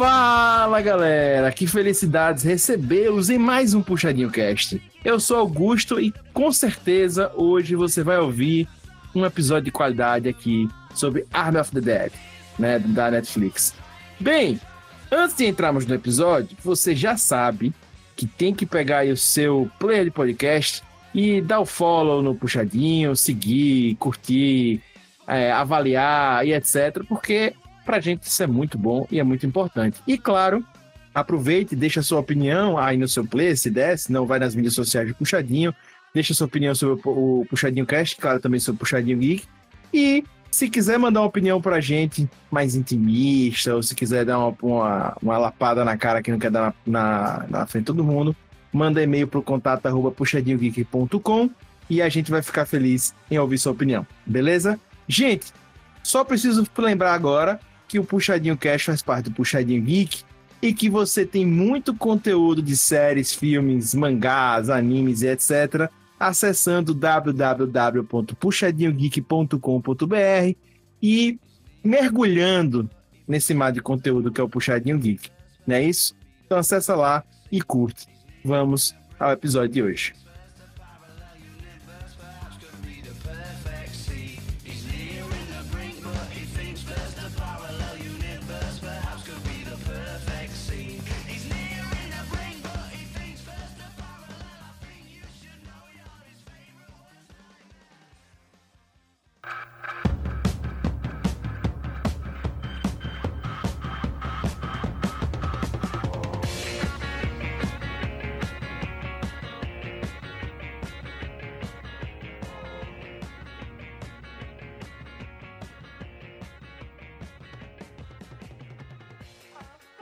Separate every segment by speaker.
Speaker 1: Fala galera, que felicidades recebê-los em mais um Puxadinho Cast. Eu sou Augusto e com certeza hoje você vai ouvir um episódio de qualidade aqui sobre Army of the Dead, né, da Netflix. Bem, antes de entrarmos no episódio, você já sabe que tem que pegar o seu player de podcast e dar o follow no Puxadinho, seguir, curtir, é, avaliar e etc, porque Pra gente isso é muito bom e é muito importante. E claro, aproveite, deixa sua opinião aí no seu play, se der, se não vai nas mídias sociais de Puxadinho, deixa sua opinião sobre o Puxadinho Cast, claro, também sobre o Puxadinho Geek. E se quiser mandar uma opinião pra gente mais intimista, ou se quiser dar uma, uma, uma lapada na cara que não quer dar na, na, na frente de todo mundo, manda e-mail pro contato arroba puxadinhogeek.com e a gente vai ficar feliz em ouvir sua opinião, beleza? Gente, só preciso lembrar agora que o Puxadinho Cash faz parte do Puxadinho Geek e que você tem muito conteúdo de séries, filmes, mangás, animes e etc. acessando www.puxadinhogeek.com.br e mergulhando nesse mar de conteúdo que é o Puxadinho Geek. Não é isso? Então acessa lá e curte. Vamos ao episódio de hoje.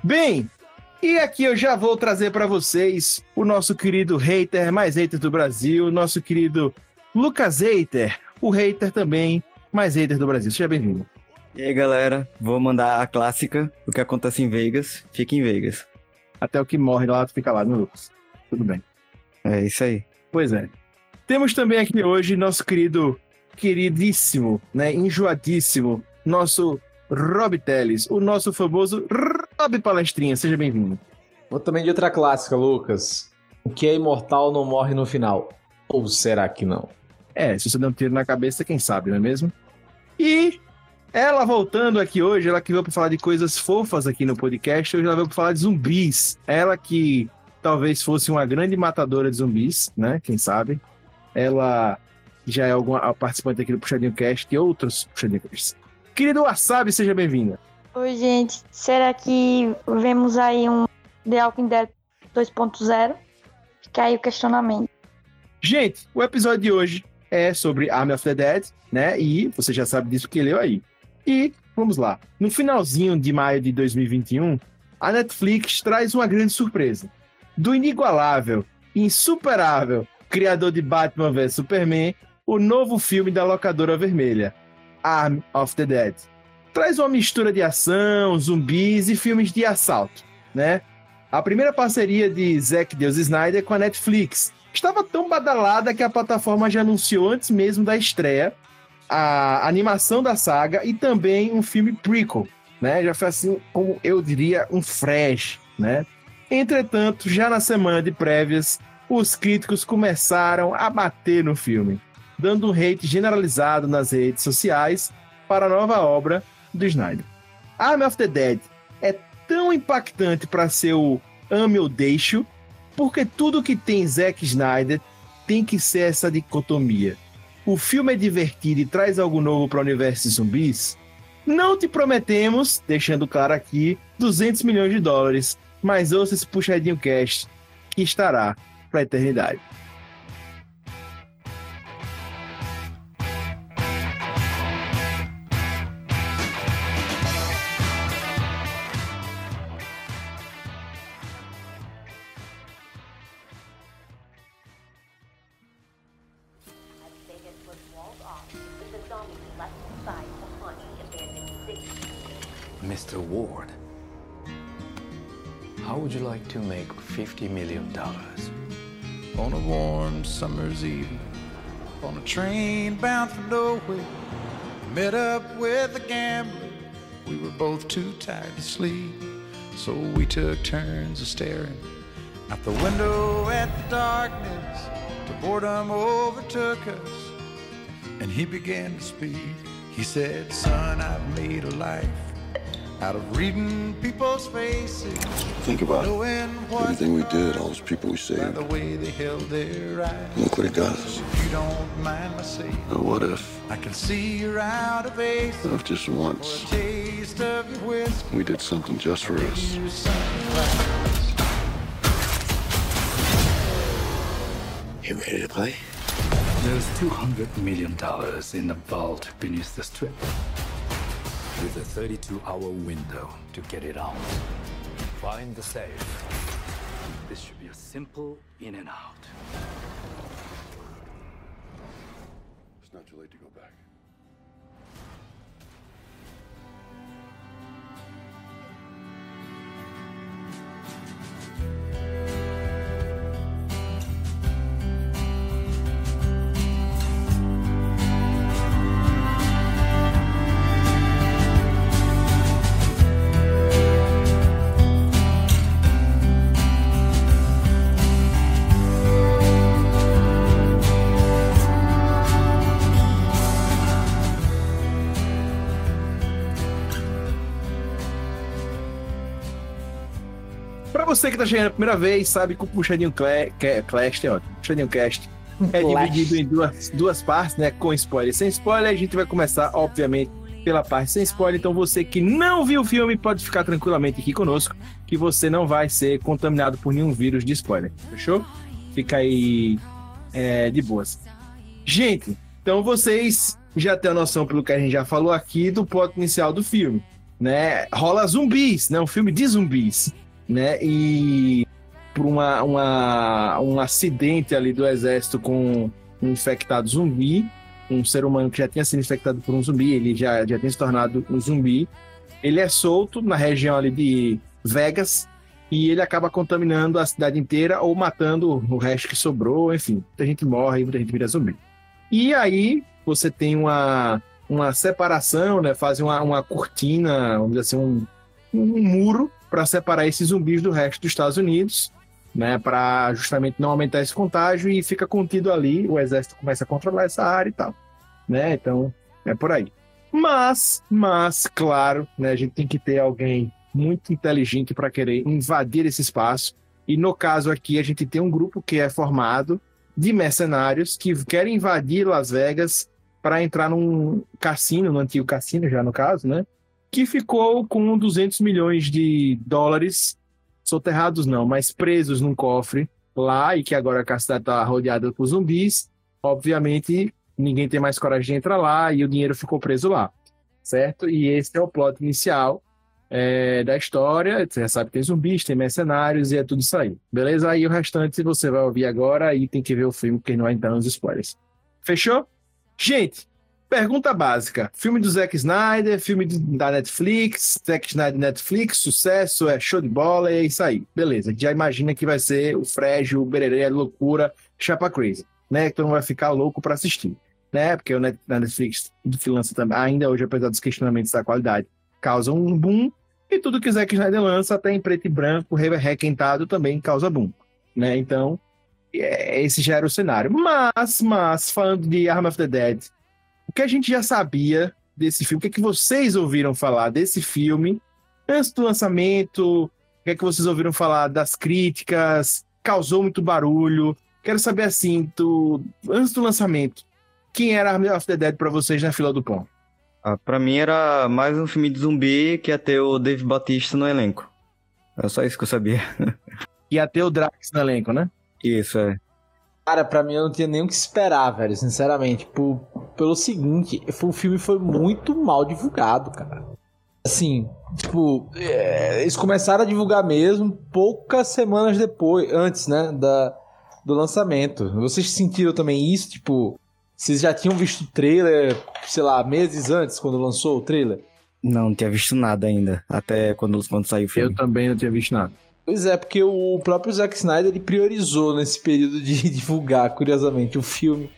Speaker 1: Bem, e aqui eu já vou trazer para vocês o nosso querido hater, mais hater do Brasil, nosso querido Lucas Hater, o hater também, mais hater do Brasil. Seja bem-vindo.
Speaker 2: E aí, galera, vou mandar a clássica, o que acontece em Vegas, fica em Vegas.
Speaker 1: Até o que morre lá, tu fica lá, no Lucas? Tudo bem.
Speaker 2: É isso aí.
Speaker 1: Pois é. Temos também aqui hoje nosso querido, queridíssimo, né, enjoadíssimo, nosso Rob Teles, o nosso famoso Rob Palestrinha. Seja bem-vindo.
Speaker 3: Vou também de outra clássica, Lucas. O que é imortal não morre no final. Ou será que não?
Speaker 1: É, se você der um tiro na cabeça, quem sabe, não é mesmo? E ela voltando aqui hoje, ela que veio para falar de coisas fofas aqui no podcast, hoje ela veio para falar de zumbis. Ela que talvez fosse uma grande matadora de zumbis, né? Quem sabe? Ela já é alguma participante aqui do Puxadinho Cast e outros Puxadinho Cast. Querido Wasabi, seja bem-vinda.
Speaker 4: Oi, gente. Será que vemos aí um The Walking Dead 2.0? Fica aí o questionamento.
Speaker 1: Gente, o episódio de hoje é sobre Army of the Dead, né? E você já sabe disso que leu aí. E vamos lá. No finalzinho de maio de 2021, a Netflix traz uma grande surpresa. Do inigualável, insuperável criador de Batman vs Superman, o novo filme da locadora vermelha, Arm of the Dead. Traz uma mistura de ação, zumbis e filmes de assalto, né? A primeira parceria de Zack Deus Snyder com a Netflix estava tão badalada que a plataforma já anunciou antes mesmo da estreia a animação da saga e também um filme prequel, né? Já foi assim, como eu diria, um fresh, né? Entretanto, já na semana de prévias, os críticos começaram a bater no filme dando um hate generalizado nas redes sociais para a nova obra do Snyder. Army of the Dead é tão impactante para ser o ame ou deixo, porque tudo que tem Zack Snyder tem que ser essa dicotomia. O filme é divertido e traz algo novo para o universo de zumbis? Não te prometemos, deixando claro aqui, 200 milhões de dólares, mas ouça esse puxadinho cast que estará para a eternidade.
Speaker 5: To make $50 million?
Speaker 6: On a warm summer's evening, on a train bound for nowhere, met up with a gambler. We were both too tired to sleep. So we took turns of staring out the window at the darkness. Till boredom overtook us, and he began to speak. He said, Son, I've made a life out of reading people's faces.
Speaker 7: Think about it.
Speaker 6: What
Speaker 7: Everything we did, all those people we saved.
Speaker 6: the way they held their eyes.
Speaker 7: Look what it got us.
Speaker 6: You don't mind my saying,
Speaker 7: Now, what if,
Speaker 6: I can see you're out of ace.
Speaker 7: what if just once
Speaker 6: For a taste of your whiskey,
Speaker 7: we did something just for us?
Speaker 6: you.
Speaker 7: You ready to play?
Speaker 8: There's $200 million in the vault beneath the strip. With a 32 hour window to get it out. Find the safe. This should be a simple in and out.
Speaker 7: It's not too late to go
Speaker 1: você que tá chegando a primeira vez, sabe que o Puxadinho Cla- Ca- Cast é ótimo. Puxadinho Cast é
Speaker 3: Clash.
Speaker 1: dividido em duas, duas partes, né? Com spoiler e sem spoiler. A gente vai começar, obviamente, pela parte sem spoiler. Então você que não viu o filme pode ficar tranquilamente aqui conosco, que você não vai ser contaminado por nenhum vírus de spoiler. Fechou? Fica aí é, de boas. Gente, então vocês já têm a noção, pelo que a gente já falou aqui, do plot inicial do filme. Né? Rola zumbis, né? Um filme de zumbis né? E por uma, uma, um acidente ali do exército com um infectado zumbi, um ser humano que já tinha sido infectado por um zumbi, ele já, já tinha se tornado um zumbi. Ele é solto na região ali de Vegas e ele acaba contaminando a cidade inteira ou matando o resto que sobrou, enfim. Muita gente morre, muita gente vira zumbi. E aí você tem uma, uma separação, né? Fazem uma, uma cortina, vamos dizer assim, um, um muro para separar esses zumbis do resto dos Estados Unidos, né, para justamente não aumentar esse contágio e fica contido ali, o exército começa a controlar essa área e tal, né? Então, é por aí. Mas, mas, claro, né, a gente tem que ter alguém muito inteligente para querer invadir esse espaço. E no caso aqui, a gente tem um grupo que é formado de mercenários que querem invadir Las Vegas para entrar num cassino, no antigo cassino já no caso, né? Que ficou com 200 milhões de dólares soterrados não, mas presos num cofre lá e que agora a cidade está rodeada por zumbis. Obviamente, ninguém tem mais coragem de entrar lá e o dinheiro ficou preso lá, certo? E esse é o plot inicial é, da história. Você já sabe que tem zumbis, tem mercenários e é tudo isso aí. Beleza? Aí o restante você vai ouvir agora e tem que ver o filme porque não vai entrar nos spoilers. Fechou? Gente, Pergunta básica: filme do Zack Snyder, filme da Netflix, Zack Snyder Netflix, sucesso, é show de bola, é isso aí. Beleza, já imagina que vai ser o Frégio, o Bererê, a loucura, chapa crazy, né? Então vai ficar louco para assistir, né? Porque o Netflix, que lança também, ainda hoje, apesar dos questionamentos da qualidade, causa um boom, e tudo que Zack Snyder lança, até em preto e branco, re- requentado, também causa boom, né? Então, é, esse já era o cenário. Mas, mas, falando de Arm of the Dead, o que a gente já sabia desse filme, o que, é que vocês ouviram falar desse filme antes do lançamento, o que é que vocês ouviram falar das críticas, causou muito barulho. Quero saber assim, do, antes do lançamento, quem era Army of the Dead pra vocês na fila do pão?
Speaker 2: Ah, pra mim era mais um filme de zumbi que ia ter o Dave Batista no elenco. É só isso que eu sabia.
Speaker 1: Ia ter o Drax no elenco, né?
Speaker 2: Isso, é.
Speaker 3: Cara, pra mim eu não tinha nem o que esperar, velho, sinceramente. Por, pelo seguinte, foi- o filme foi muito mal divulgado, cara. Assim, tipo, é, eles começaram a divulgar mesmo poucas semanas depois, antes, né, da, do lançamento. Vocês sentiram também isso? Tipo, vocês já tinham visto o trailer, sei lá, meses antes, quando lançou o trailer?
Speaker 2: Não, não tinha visto nada ainda. Até quando, quando saiu o filme.
Speaker 1: Eu também não tinha visto nada.
Speaker 3: Pois é, porque o próprio Zack Snyder ele priorizou nesse período de divulgar, curiosamente, o filme.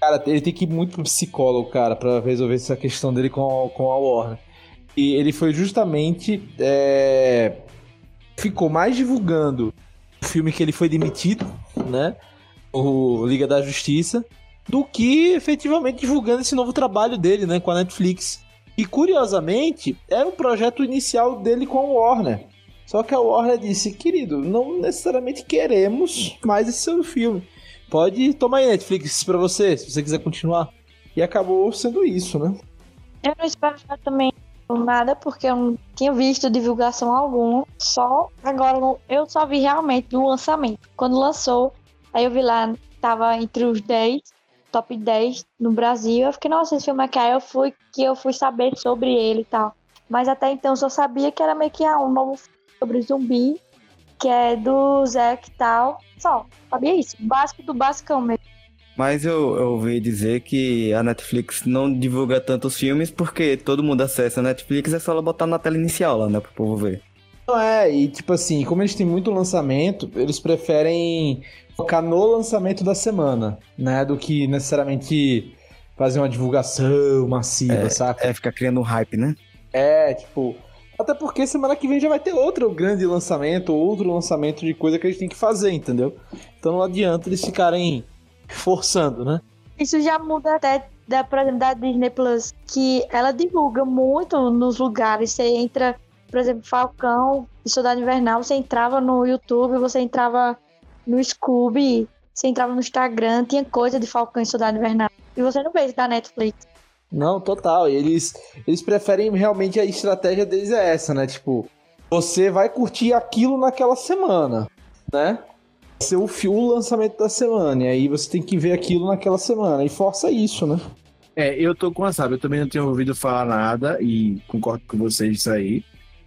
Speaker 3: Cara, ele tem que ir muito pro psicólogo, cara, pra resolver essa questão dele com a, com a Warner. E ele foi justamente é, ficou mais divulgando o filme que ele foi demitido, né? O Liga da Justiça, do que efetivamente divulgando esse novo trabalho dele, né, com a Netflix. E curiosamente, era um projeto inicial dele com a Warner. Só que a Warner disse, querido, não necessariamente queremos mais esse seu filme. Pode tomar aí Netflix pra você, se você quiser continuar. E acabou sendo isso, né?
Speaker 4: Eu não esperava também nada, porque eu não tinha visto divulgação alguma. Só agora eu só vi realmente no lançamento. Quando lançou, aí eu vi lá, tava entre os 10, top 10 no Brasil. Eu fiquei, nossa, esse filme aqui. Aí eu fui que eu fui saber sobre ele e tal. Mas até então eu só sabia que era meio que ah, um novo filme sobre zumbi, que é do Zack e tal. Só, sabia isso. Básico do basicão mesmo.
Speaker 2: Mas eu, eu ouvi dizer que a Netflix não divulga tantos filmes porque todo mundo acessa a Netflix, é só ela botar na tela inicial lá, né, pro povo ver.
Speaker 3: Não é, e tipo assim, como eles têm muito lançamento, eles preferem focar no lançamento da semana, né, do que necessariamente fazer uma divulgação massiva,
Speaker 2: é,
Speaker 3: saca?
Speaker 2: É, ficar criando um hype, né?
Speaker 3: É, tipo, até porque semana que vem já vai ter outro grande lançamento, outro lançamento de coisa que a gente tem que fazer, entendeu? Então não adianta eles ficarem forçando, né?
Speaker 4: Isso já muda até da, exemplo, da Disney Plus, que ela divulga muito nos lugares. Você entra, por exemplo, Falcão e Soldado Invernal, você entrava no YouTube, você entrava no Scooby, você entrava no Instagram, tinha coisa de Falcão e Soldado Invernal. E você não vê isso da Netflix.
Speaker 3: Não, total. Eles, eles preferem realmente a estratégia deles é essa, né? Tipo, você vai curtir aquilo naquela semana, né? Ser o, o lançamento da semana. E aí você tem que ver aquilo naquela semana. E força isso, né?
Speaker 1: É, eu tô com a Sabe, eu também não tenho ouvido falar nada e concordo com vocês disso aí.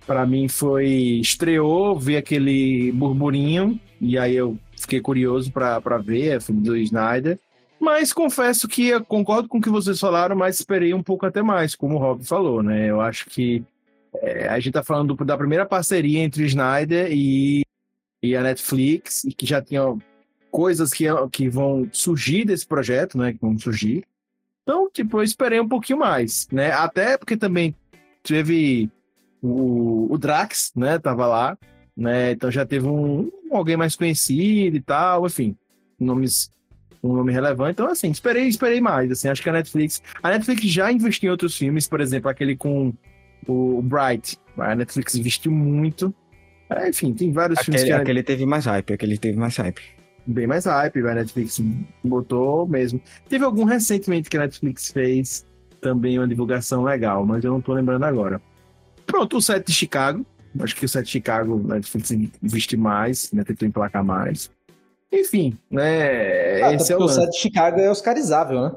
Speaker 1: Pra mim foi. Estreou, vi aquele burburinho, e aí eu fiquei curioso pra ver, é filme do Snyder. Mas confesso que concordo com o que vocês falaram, mas esperei um pouco até mais, como o Rob falou, né? Eu acho que é, a gente tá falando da primeira parceria entre Snyder e, e a Netflix, e que já tinha coisas que, que vão surgir desse projeto, né? Que vão surgir. Então, tipo, eu esperei um pouquinho mais, né? Até porque também teve o, o Drax, né? Tava lá, né? Então já teve um, alguém mais conhecido e tal, enfim, nomes um nome relevante. Então, assim, esperei, esperei mais. Assim, acho que a Netflix. A Netflix já investiu em outros filmes, por exemplo, aquele com o Bright. A Netflix investiu muito. É, enfim, tem vários
Speaker 2: aquele,
Speaker 1: filmes que.
Speaker 2: Aquele teve mais hype, aquele teve mais hype.
Speaker 1: Bem mais hype, a Netflix botou mesmo. Teve algum recentemente que a Netflix fez também uma divulgação legal, mas eu não tô lembrando agora. Pronto, o set de Chicago. Acho que o set de Chicago a Netflix investe mais, né? Tentou emplacar mais. Enfim, né?
Speaker 3: Ah,
Speaker 1: esse é o,
Speaker 3: o set de Chicago é oscarizável, né?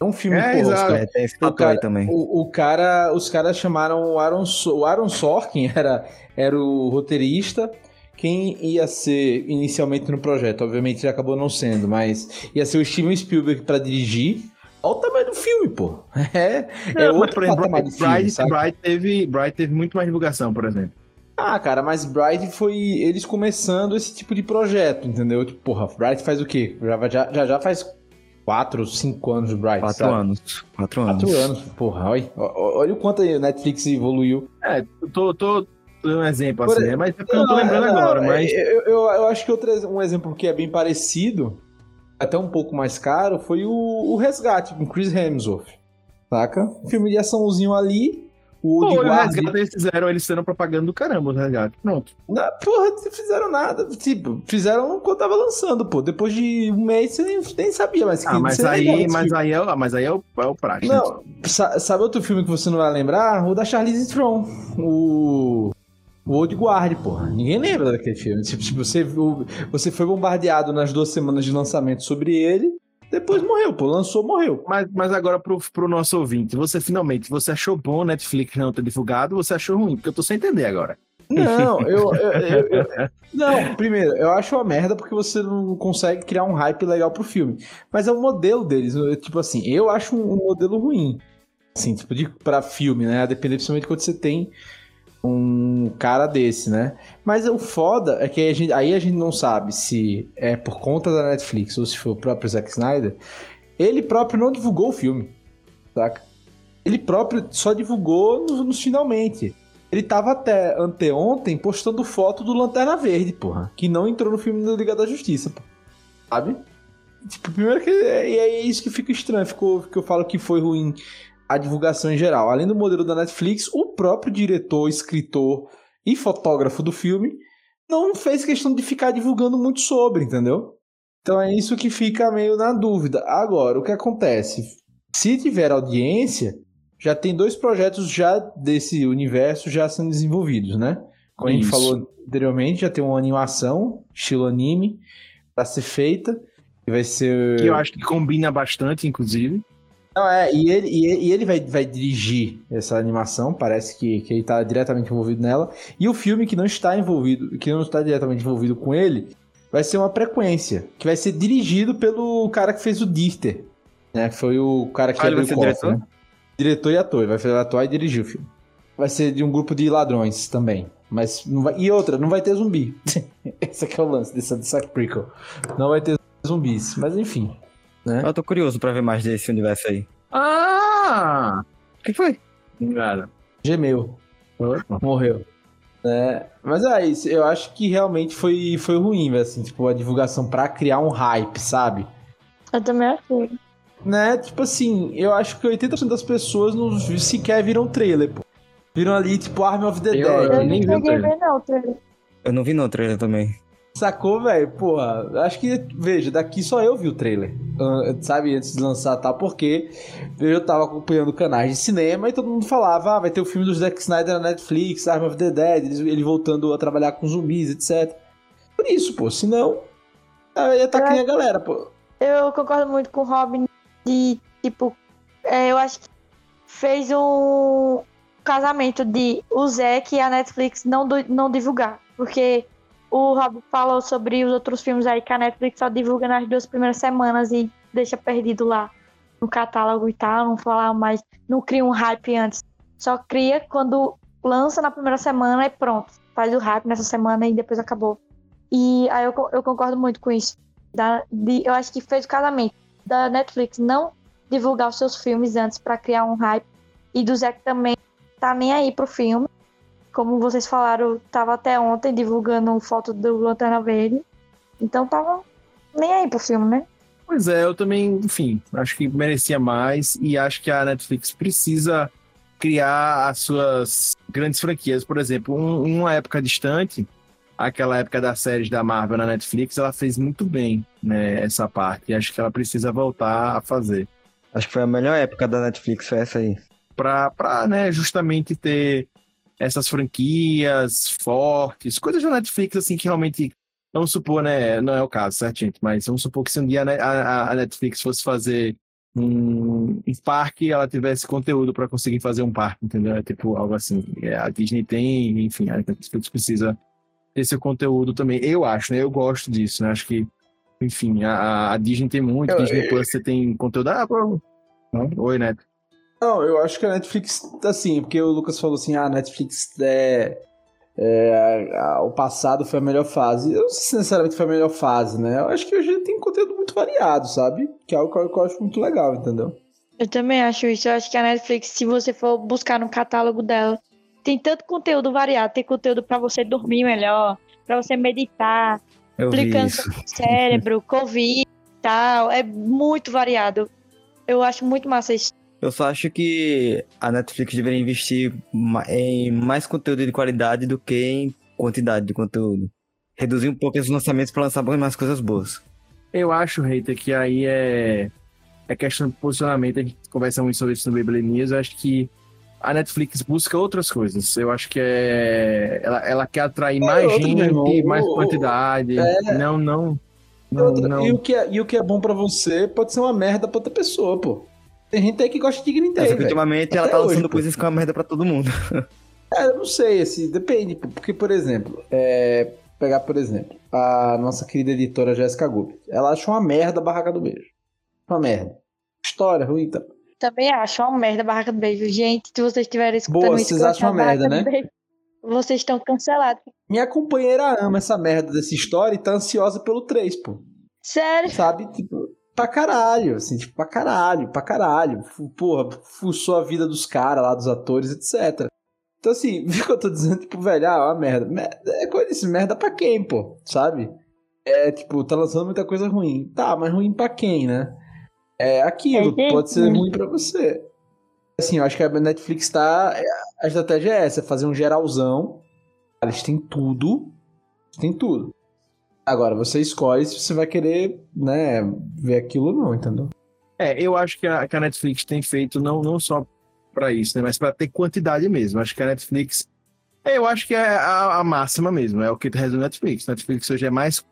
Speaker 3: É um filme
Speaker 1: é,
Speaker 3: porra,
Speaker 1: exato.
Speaker 2: É, tem esse
Speaker 3: o cara,
Speaker 2: também.
Speaker 3: O, o, cara, os caras chamaram o Aaron, o Aaron Sorkin, era, era o roteirista. Quem ia ser inicialmente no projeto, obviamente já acabou não sendo, mas ia ser o Steven Spielberg para dirigir. Olha o tamanho do filme, pô. É, é
Speaker 1: Não,
Speaker 3: outro
Speaker 1: mas,
Speaker 3: patamar de filme,
Speaker 1: Bright,
Speaker 3: sabe?
Speaker 1: Bright, teve, Bright teve muito mais divulgação, por exemplo.
Speaker 3: Ah, cara, mas Bright foi eles começando esse tipo de projeto, entendeu? Tipo, porra, Bright faz o quê? Já já, já, já faz quatro, cinco anos Bright,
Speaker 2: Quatro
Speaker 3: sabe?
Speaker 2: anos. Quatro anos.
Speaker 3: Quatro anos, porra, olha, olha o quanto a Netflix evoluiu.
Speaker 1: É, tô, tô dando um exemplo
Speaker 3: Por
Speaker 1: assim,
Speaker 3: exemplo,
Speaker 1: mas é porque eu não tô lembrando
Speaker 3: não,
Speaker 1: agora, mas.
Speaker 3: Eu, eu, eu acho que outro, um exemplo que é bem parecido, até um pouco mais caro, foi o, o Resgate, com Chris Hemsworth. Saca? Filme de açãozinho ali. O
Speaker 1: Pô,
Speaker 3: de guarda-
Speaker 1: resgate eles fizeram eles sendo propaganda do caramba, o resgate. Pronto.
Speaker 3: Não, porra, não fizeram nada. Tipo, fizeram quando tava lançando, pô. Depois de um mês você nem, nem sabia mais que
Speaker 1: Ah, mas aí, mas
Speaker 3: filme.
Speaker 1: aí, é, mas aí é o, é o prático.
Speaker 3: Não, sa- sabe outro filme que você não vai lembrar? O da Charlize Theron. O. O Old Guard, porra. Ninguém lembra daquele filme. Tipo, tipo, você, viu- você foi bombardeado nas duas semanas de lançamento sobre ele, depois morreu, pô. Lançou, morreu.
Speaker 1: Mas, mas agora pro, pro nosso ouvinte, você finalmente, você achou bom Netflix não ter divulgado ou você achou ruim? Porque eu tô sem entender agora.
Speaker 3: Não, eu, eu- eu- eu- Não, primeiro, eu acho uma merda porque você não consegue criar um hype legal pro filme. Mas é o modelo deles. eu- Tipo assim, eu acho um, modelo ruim. Assim, tipo, de, pra filme, né? A depender principalmente quando você tem um cara desse, né? Mas o foda é que a gente, aí a gente não sabe se é por conta da Netflix ou se foi o próprio Zack Snyder. Ele próprio não divulgou o filme, saca? Ele próprio só divulgou nos, finalmente. Ele tava até anteontem postando foto do Lanterna Verde, porra. Que não entrou no filme do Liga da Justiça, pô. Sabe? Tipo, primeiro que. E é isso que fica estranho. Ficou, que eu falo que foi ruim a divulgação em geral. Além do modelo da Netflix, o próprio diretor, escritor e fotógrafo do filme não fez questão de ficar divulgando muito sobre, entendeu? Então é isso que fica meio na dúvida. Agora, o que acontece? Se tiver audiência, já tem dois projetos já desse universo já sendo desenvolvidos, né? Como a gente
Speaker 1: Isso.
Speaker 3: falou anteriormente, já tem uma animação, estilo anime, pra ser feita. E vai ser.
Speaker 1: Que eu acho que combina bastante, inclusive.
Speaker 3: Não, é, e ele, e ele, vai, vai dirigir essa animação, parece que, que ele está diretamente envolvido nela. E o filme que não está envolvido, que não está diretamente envolvido com ele, vai ser uma frequência, que vai ser dirigido pelo cara que fez o Difter, né? Que foi o cara que
Speaker 2: Ah,
Speaker 3: abriu o cofre,
Speaker 2: diretor?
Speaker 3: né? Diretor e ator, ele vai fazer atuar e dirigir o filme. Vai ser de um grupo de ladrões também. Mas não vai... E outra, não vai ter zumbi. Esse aqui é o lance dessa, dessa prequel. Não vai ter zumbis. Mas enfim. Né?
Speaker 2: Eu tô curioso pra ver mais desse universo aí.
Speaker 1: Ah!
Speaker 2: O que foi?
Speaker 1: Cara.
Speaker 3: Gemeu. Morreu. É, mas é isso, eu acho que realmente foi, foi ruim, velho, assim, tipo, a divulgação pra criar um hype, sabe?
Speaker 4: Eu também achei.
Speaker 3: Né, tipo assim, eu acho que 80% das pessoas não sequer viram o trailer, pô. Viram ali, tipo, Army of the
Speaker 1: Eu-
Speaker 3: Dead.
Speaker 4: Eu
Speaker 1: nem vi o trailer.
Speaker 4: ver, não, o trailer.
Speaker 2: Eu não vi no trailer também.
Speaker 3: Sacou, velho? Porra, acho que, veja, daqui só eu vi o trailer, sabe, antes de lançar tal, porque eu tava acompanhando canais de cinema e todo mundo falava, ah, vai ter o filme do Zack Snyder na Netflix, Army of the Dead, ele, voltando a trabalhar com zumbis, etc. Por isso, pô, senão, ia tá nem a galera, pô.
Speaker 4: Eu concordo muito com o Robin de, tipo, é, eu acho que fez um casamento de o Zack e a Netflix não, não divulgar. Porque o Robin falou sobre os outros filmes aí que a Netflix só divulga nas duas primeiras semanas e deixa perdido lá no catálogo e tal, não falar mais, não cria um hype antes. Só cria quando lança na primeira semana e pronto. Faz o hype nessa semana e depois acabou. E aí eu, eu concordo muito com isso da- de- eu acho que fez o casamento da Netflix não divulgar os seus filmes antes pra criar um hype e do Zack também tá nem aí pro filme. Como vocês falaram, tava até ontem divulgando foto do Lanterna Verde. Então tava nem aí pro filme, né?
Speaker 1: Pois é, eu também, enfim, acho que merecia mais e acho que a Netflix precisa criar as suas grandes franquias. Por exemplo, um- uma época distante, aquela época das séries da Marvel na Netflix, ela fez muito bem, né, essa parte. E acho que ela precisa voltar a fazer.
Speaker 2: Acho que foi a melhor época da Netflix, foi essa aí.
Speaker 1: Pra, pra né, justamente ter essas franquias fortes, coisas da Netflix, assim, que realmente, vamos supor, né, não é o caso, certo, gente? Mas vamos supor que se um dia né, a, a Netflix fosse fazer um, um parque, ela tivesse conteúdo para conseguir fazer um parque, entendeu? É tipo algo assim. É, a Disney tem, enfim, a Netflix precisa ter seu conteúdo também. Eu acho, né? Eu gosto disso, né? Acho que, enfim, a, a Disney tem muito,
Speaker 3: Eu-
Speaker 1: Disney Plus você tem conteúdo. Ah, pô. Oi, Neto.
Speaker 3: Não, eu acho que a Netflix, assim, porque o Lucas falou assim, ah, a Netflix é, é, a- o passado foi a melhor fase. Eu não sei se necessariamente foi a melhor fase, né? Eu acho que hoje tem conteúdo muito variado, sabe? Que é algo que eu, que eu acho muito legal, entendeu?
Speaker 4: Eu também acho isso. Eu acho que a Netflix, se você for buscar no catálogo dela, tem tanto conteúdo variado. Tem conteúdo pra você dormir melhor, pra você meditar,
Speaker 2: Eu
Speaker 4: o cérebro, Covid e tal. É muito variado. Eu acho muito massa isso.
Speaker 2: Eu só acho que a Netflix deveria investir em mais conteúdo de qualidade do que em quantidade de conteúdo. Reduzir um pouco esses lançamentos para lançar mais coisas boas.
Speaker 1: Eu acho, Reiter, que aí é, é questão de posicionamento. A gente conversa muito sobre isso no Beyblade News. Eu acho que a Netflix busca outras coisas. Eu acho que é. Ela, ela quer atrair mais
Speaker 3: outra, meu
Speaker 1: gente,
Speaker 3: irmão.
Speaker 1: mais quantidade.
Speaker 3: é.
Speaker 1: Não, não.
Speaker 3: E,
Speaker 1: Não,
Speaker 3: outra-
Speaker 1: não.
Speaker 3: e o que é, e o que é bom pra você pode ser uma merda pra outra pessoa, pô. Tem gente aí que gosta de Green Day, velho.
Speaker 2: ultimamente ela tá
Speaker 3: hoje,
Speaker 2: lançando coisas que é uma merda pra todo mundo.
Speaker 3: É, eu não sei, assim, depende. pô, Porque, por exemplo, é, pegar, por exemplo, a nossa querida editora Jéssica Gomes. Ela acha uma merda a Barraca do Beijo. Uma merda. História ruim, tá?
Speaker 4: Também acho uma merda a Barraca do Beijo. Gente, se vocês estiverem escutando
Speaker 3: Boa,
Speaker 4: isso,
Speaker 3: vocês acham uma
Speaker 4: a
Speaker 3: merda,
Speaker 4: Barraca do
Speaker 3: né?
Speaker 4: Beijo, Vocês estão cancelados.
Speaker 3: Minha companheira ama essa merda dessa história e tá ansiosa pelo 3, pô.
Speaker 4: Sério?
Speaker 3: Sabe? Tipo, pra caralho, assim, tipo, pra caralho, pra caralho. Porra, fuçou a vida dos caras lá, dos atores, etc. Então, assim, viu o que eu tô dizendo? Tipo, velho, ah, uma merda. merda. É coisa assim, merda pra quem, pô? Sabe? É, tipo, tá lançando muita coisa ruim. Tá, mas ruim pra quem, né? É aquilo,
Speaker 4: É,
Speaker 3: pode ser ruim pra você. Assim, eu acho que a Netflix tá. A estratégia é essa, é fazer um geralzão. Eles têm tudo. Tem tudo. Agora, você escolhe se você vai querer, né, ver aquilo ou não, entendeu?
Speaker 1: É, eu acho que a, que a Netflix tem feito não, não só pra isso, né, mas pra ter quantidade mesmo. Acho que a Netflix, eu acho que é a, a máxima mesmo, é o que resume a Netflix. Netflix hoje é mais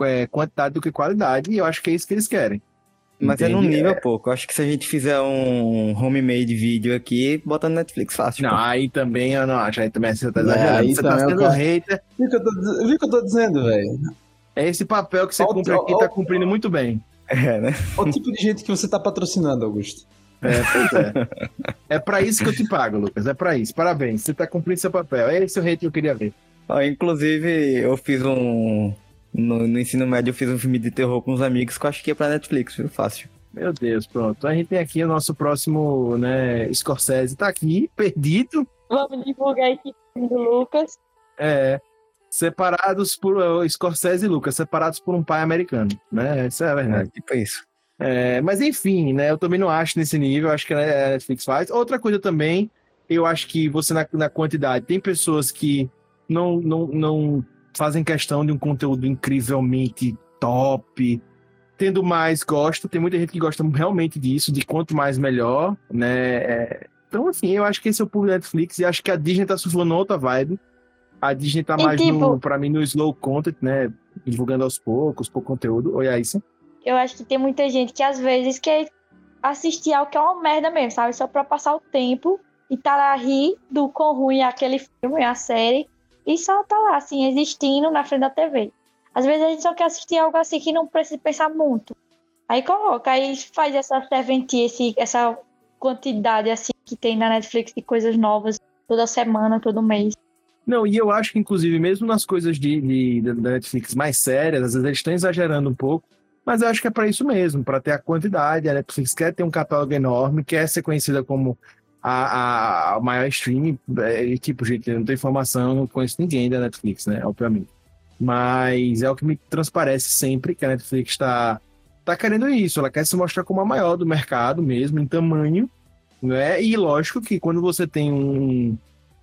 Speaker 1: é, quantidade do que qualidade, e eu acho que é isso que eles querem.
Speaker 2: Mas é num nível pouco. Eu acho que se a gente fizer um homemade vídeo aqui, bota no Netflix fácil.
Speaker 1: Não,
Speaker 2: pô.
Speaker 1: aí também, eu não acho, aí também você tá
Speaker 3: É,
Speaker 1: exagerando. você tá
Speaker 3: eu
Speaker 1: sendo
Speaker 3: quero-
Speaker 1: hater,
Speaker 3: Viu o que eu que eu tô dizendo, velho?
Speaker 1: é esse papel que você
Speaker 3: Ó,
Speaker 1: cumpre
Speaker 3: ó,
Speaker 1: aqui,
Speaker 3: ó,
Speaker 1: tá cumprindo muito bem.
Speaker 2: É, né?
Speaker 3: Olha o tipo de gente que você tá patrocinando, Augusto.
Speaker 1: É, pois é. É pra isso que eu te pago, Lucas. É pra isso. Parabéns. Você tá cumprindo seu papel. É esse o hate que eu queria ver.
Speaker 2: Ó, inclusive, eu fiz um. No, no ensino médio, eu fiz um filme de terror com uns amigos que eu acho que é pra Netflix, viu? Fácil.
Speaker 1: Meu Deus, pronto. A gente tem aqui o nosso próximo, né, Scorsese. Tá aqui, perdido.
Speaker 4: Vamos divulgar esse filme do Lucas.
Speaker 1: É, separados por o Scorsese e Lucas, separados por um pai americano, né? Isso é a
Speaker 2: É,
Speaker 1: verdade.
Speaker 2: tipo isso.
Speaker 1: É, mas enfim, né? Eu também não acho nesse nível, acho que a Netflix faz. Outra coisa também, eu acho que você na, na quantidade, tem pessoas que não, não, não fazem questão de um conteúdo incrivelmente top. Tendo mais, gosta. Tem muita gente que gosta realmente disso, de quanto mais melhor, né? É, então, assim, eu acho que esse é o público da Netflix e acho que a Disney tá surfando outra vibe. A Disney tá
Speaker 4: E,
Speaker 1: mais,
Speaker 4: tipo-
Speaker 1: no, pra mim, no slow content, né? Divulgando aos poucos, pouco conteúdo. Oi, Aissa.
Speaker 4: Eu acho que tem muita gente que às vezes quer assistir algo que é uma merda mesmo, sabe? Só pra passar o tempo e tá lá rir do quão ruim é aquele filme, a série, e só tá lá, assim, existindo na frente da TV. Às vezes a gente só quer assistir algo assim que não precisa pensar muito. Aí coloca, aí faz essa serventia, esse, essa quantidade assim que tem na Netflix de coisas novas toda semana, todo mês.
Speaker 1: Não, e eu acho que, inclusive, mesmo nas coisas de, de- da Netflix mais sérias, às vezes eles estão exagerando um pouco, mas eu acho que é para isso mesmo, para ter a quantidade. A Netflix quer ter um catálogo enorme, quer ser conhecida como a, a, maior streaming. é, tipo, gente, não tenho informação, não conheço ninguém da Netflix, né? Obviamente. Mas é o que me transparece sempre que a Netflix está tá querendo isso. Ela quer se mostrar como a maior do mercado mesmo, em tamanho, né? E lógico que quando você tem um,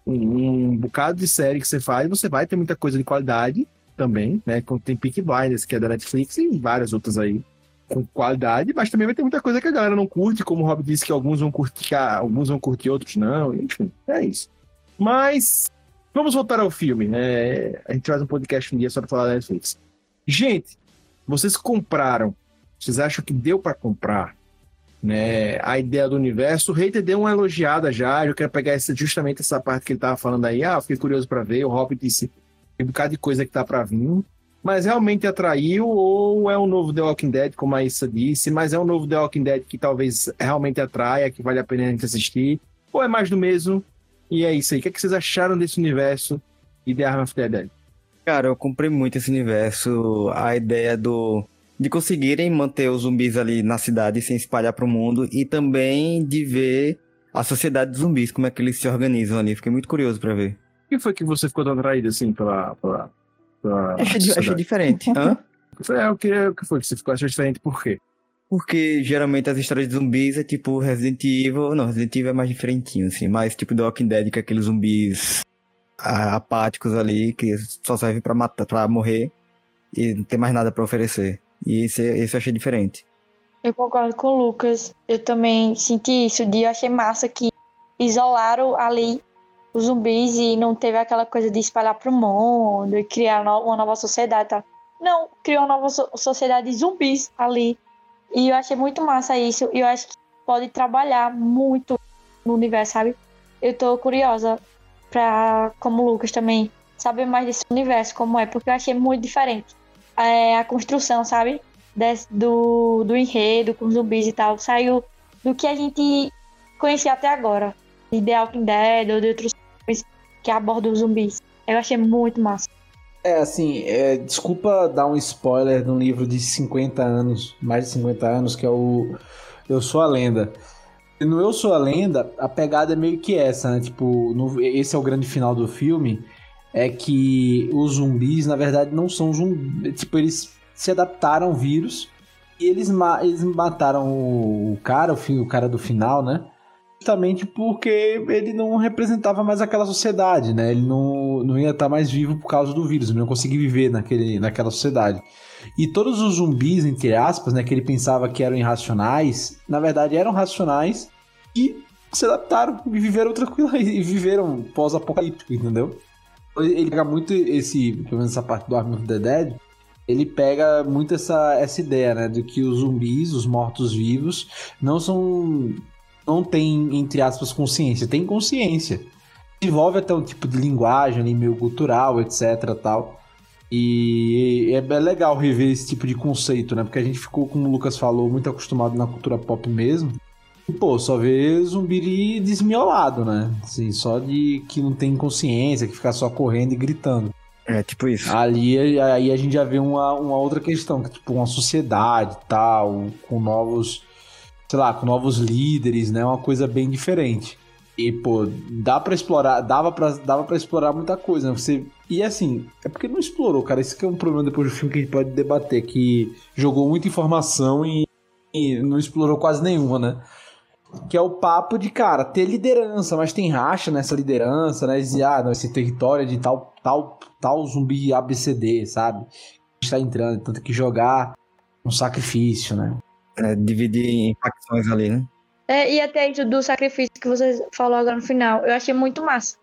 Speaker 1: um, um bocado de série que você faz, você vai ter muita coisa de qualidade também, né? Como tem Peak Blinders, que é da Netflix, e várias outras aí com qualidade, mas também vai ter muita coisa que a galera não curte, como o Rob disse que alguns vão curtir, alguns vão curtir, outros não, enfim, é isso. Mas vamos voltar ao filme, né? A gente faz um podcast um dia só pra falar da Netflix. Gente, vocês compraram, vocês acham que deu pra comprar? Né, a ideia do universo, o Hater deu uma elogiada já. Eu quero pegar essa, justamente essa parte que ele tava falando aí. Ah, fiquei curioso pra ver. O Rob disse um bocado de coisa que tá pra vir. Mas realmente atraiu, ou é um novo The Walking Dead, como a Issa disse, mas é um novo The Walking Dead que talvez realmente atraia, que vale a pena a gente assistir, ou é mais do mesmo, e é isso aí. O que, é que vocês acharam desse universo e The Arm of the Dead?
Speaker 2: Cara, eu comprei muito esse universo, a ideia do de conseguirem manter os zumbis ali na cidade sem espalhar pro mundo e também de ver a sociedade dos zumbis, como é que eles se organizam ali. Fiquei muito curioso pra ver.
Speaker 1: O que foi que você ficou tão atraído assim pela. pela,
Speaker 2: Achei, di- achei
Speaker 1: sociedade?
Speaker 2: diferente. Hã?
Speaker 1: É, o que, o que foi que você ficou achou diferente? Por quê?
Speaker 2: Porque geralmente as histórias de zumbis é tipo Resident Evil. Não, Resident Evil é mais diferentinho, assim. Mais tipo The Walking Dead, que é aqueles zumbis apáticos ali, que só serve pra matar, pra morrer e não tem mais nada pra oferecer. E esse, esse eu achei diferente.
Speaker 4: Eu concordo com o Lucas. Eu também senti isso de eu achei massa que isolaram ali os zumbis e não teve aquela coisa de espalhar pro mundo e criar uma nova sociedade, tá? Não, criou uma nova so- sociedade de zumbis ali. E eu achei muito massa isso. E eu acho que pode trabalhar muito no universo, sabe? Eu tô curiosa pra, como o Lucas também, saber mais desse universo, como é, porque eu achei muito diferente. É, a construção, sabe? Des- do, do enredo com zumbis e tal, saiu do que a gente conhecia até agora. De The Walking Dead ou de outros filmes que abordam os zumbis. Eu achei muito massa.
Speaker 3: É, assim, é, desculpa dar um spoiler de um livro de 50 anos, mais de 50 anos, que é o Eu Sou a Lenda. No Eu Sou a Lenda, a pegada é meio que essa, né? Tipo, no- esse é o grande final do filme. É que os zumbis, na verdade, não são zumbis. Tipo, eles se adaptaram ao vírus e eles, ma- eles mataram o, cara, o, o cara do final, né? Justamente porque ele não representava mais aquela sociedade, né? Ele não, não ia estar mais vivo por causa do vírus, ele não conseguia viver naquele, naquela sociedade. E todos os zumbis, entre aspas, né, que ele pensava que eram irracionais, na verdade eram racionais e se adaptaram e viveram tranquilo e viveram pós-apocalíptico, entendeu? Ele pega muito esse, pelo menos essa parte do Army of the Dead, ele pega muito essa, essa ideia, né, de que os zumbis, os mortos-vivos, não são. Não têm, entre aspas, consciência. Tem consciência. Desenvolve até um tipo de linguagem ali, meio cultural, etc. tal. E é é legal rever esse tipo de conceito, né? Porque a gente ficou, como o Lucas falou, muito acostumado na cultura pop mesmo. E, pô, só vê zumbi desmiolado, né? Assim, só de que não tem consciência, que fica só correndo e gritando.
Speaker 2: É, tipo isso.
Speaker 3: Ali aí a gente já vê uma, uma outra questão, que tipo uma sociedade tal, com novos, sei lá, com novos líderes, né? Uma coisa bem diferente. E pô, dá pra explorar, dava pra, dava para explorar muita coisa, né? Você e assim, é porque não explorou, cara. Isso que é um problema depois do filme que a gente pode debater, que jogou muita informação e, e não explorou quase nenhuma, né? Que é o papo de, cara, ter liderança, mas tem racha nessa liderança, né? Dizer, ah, não, esse território é de tal, tal, tal zumbi ABCD, sabe? Está entrando, tanto que jogar um sacrifício, né?
Speaker 2: É, dividir em facções ali, né?
Speaker 4: É, e até isso do sacrifício que você falou agora no final, eu achei muito massa.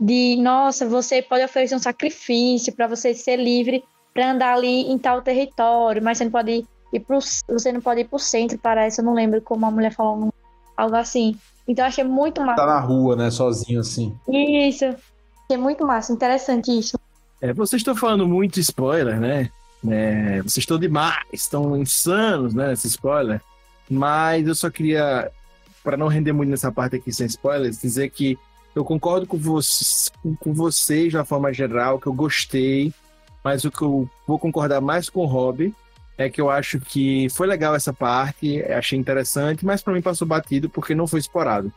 Speaker 4: De, nossa, você pode oferecer um sacrifício para você ser livre para andar ali em tal território, mas você não pode ir pro, você não pode ir pro centro, parece, eu não lembro como a mulher falou, algo assim. Então eu achei muito
Speaker 3: Tá
Speaker 4: massa.
Speaker 3: na rua, né? Sozinho assim.
Speaker 4: Isso. Achei muito massa, interessante isso.
Speaker 1: É, vocês estão falando muito spoiler, né? É, vocês estão demais, estão insanos, né? Nesse spoiler. Mas eu só queria, para não render muito nessa parte aqui sem spoilers, dizer que eu concordo com vocês, com- vocês de uma forma geral, que eu gostei, mas o que eu vou concordar mais com o Rob é que eu acho que foi legal essa parte, achei interessante, mas para mim passou batido porque não foi explorado.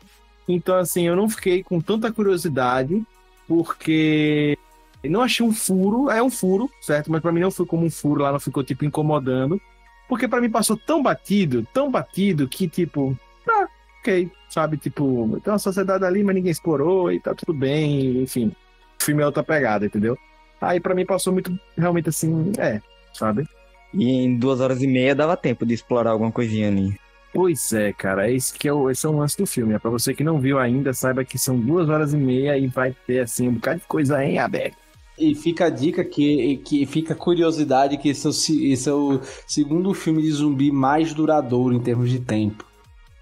Speaker 1: Então, assim, eu não fiquei com tanta curiosidade, porque não achei um furo, é um furo, certo? Mas pra mim não foi como um furo lá, não ficou tipo incomodando. Porque pra mim passou tão batido, tão batido que tipo, ah, ok, sabe? Tipo, tem uma sociedade ali, mas ninguém explorou e tá tudo bem, enfim. O filme é outra pegada, entendeu? Aí pra mim passou muito, realmente assim, é, sabe?
Speaker 2: E em duas horas e meia dava tempo de explorar alguma coisinha ali.
Speaker 1: Pois é, cara, esse que é o, esse é o lance do filme. É pra você que não viu ainda, saiba que são duas horas e meia e vai ter assim um bocado de coisa em aberto.
Speaker 3: E fica a dica que, que fica a curiosidade que esse é, o, se- esse é o segundo filme de zumbi mais duradouro em termos de tempo.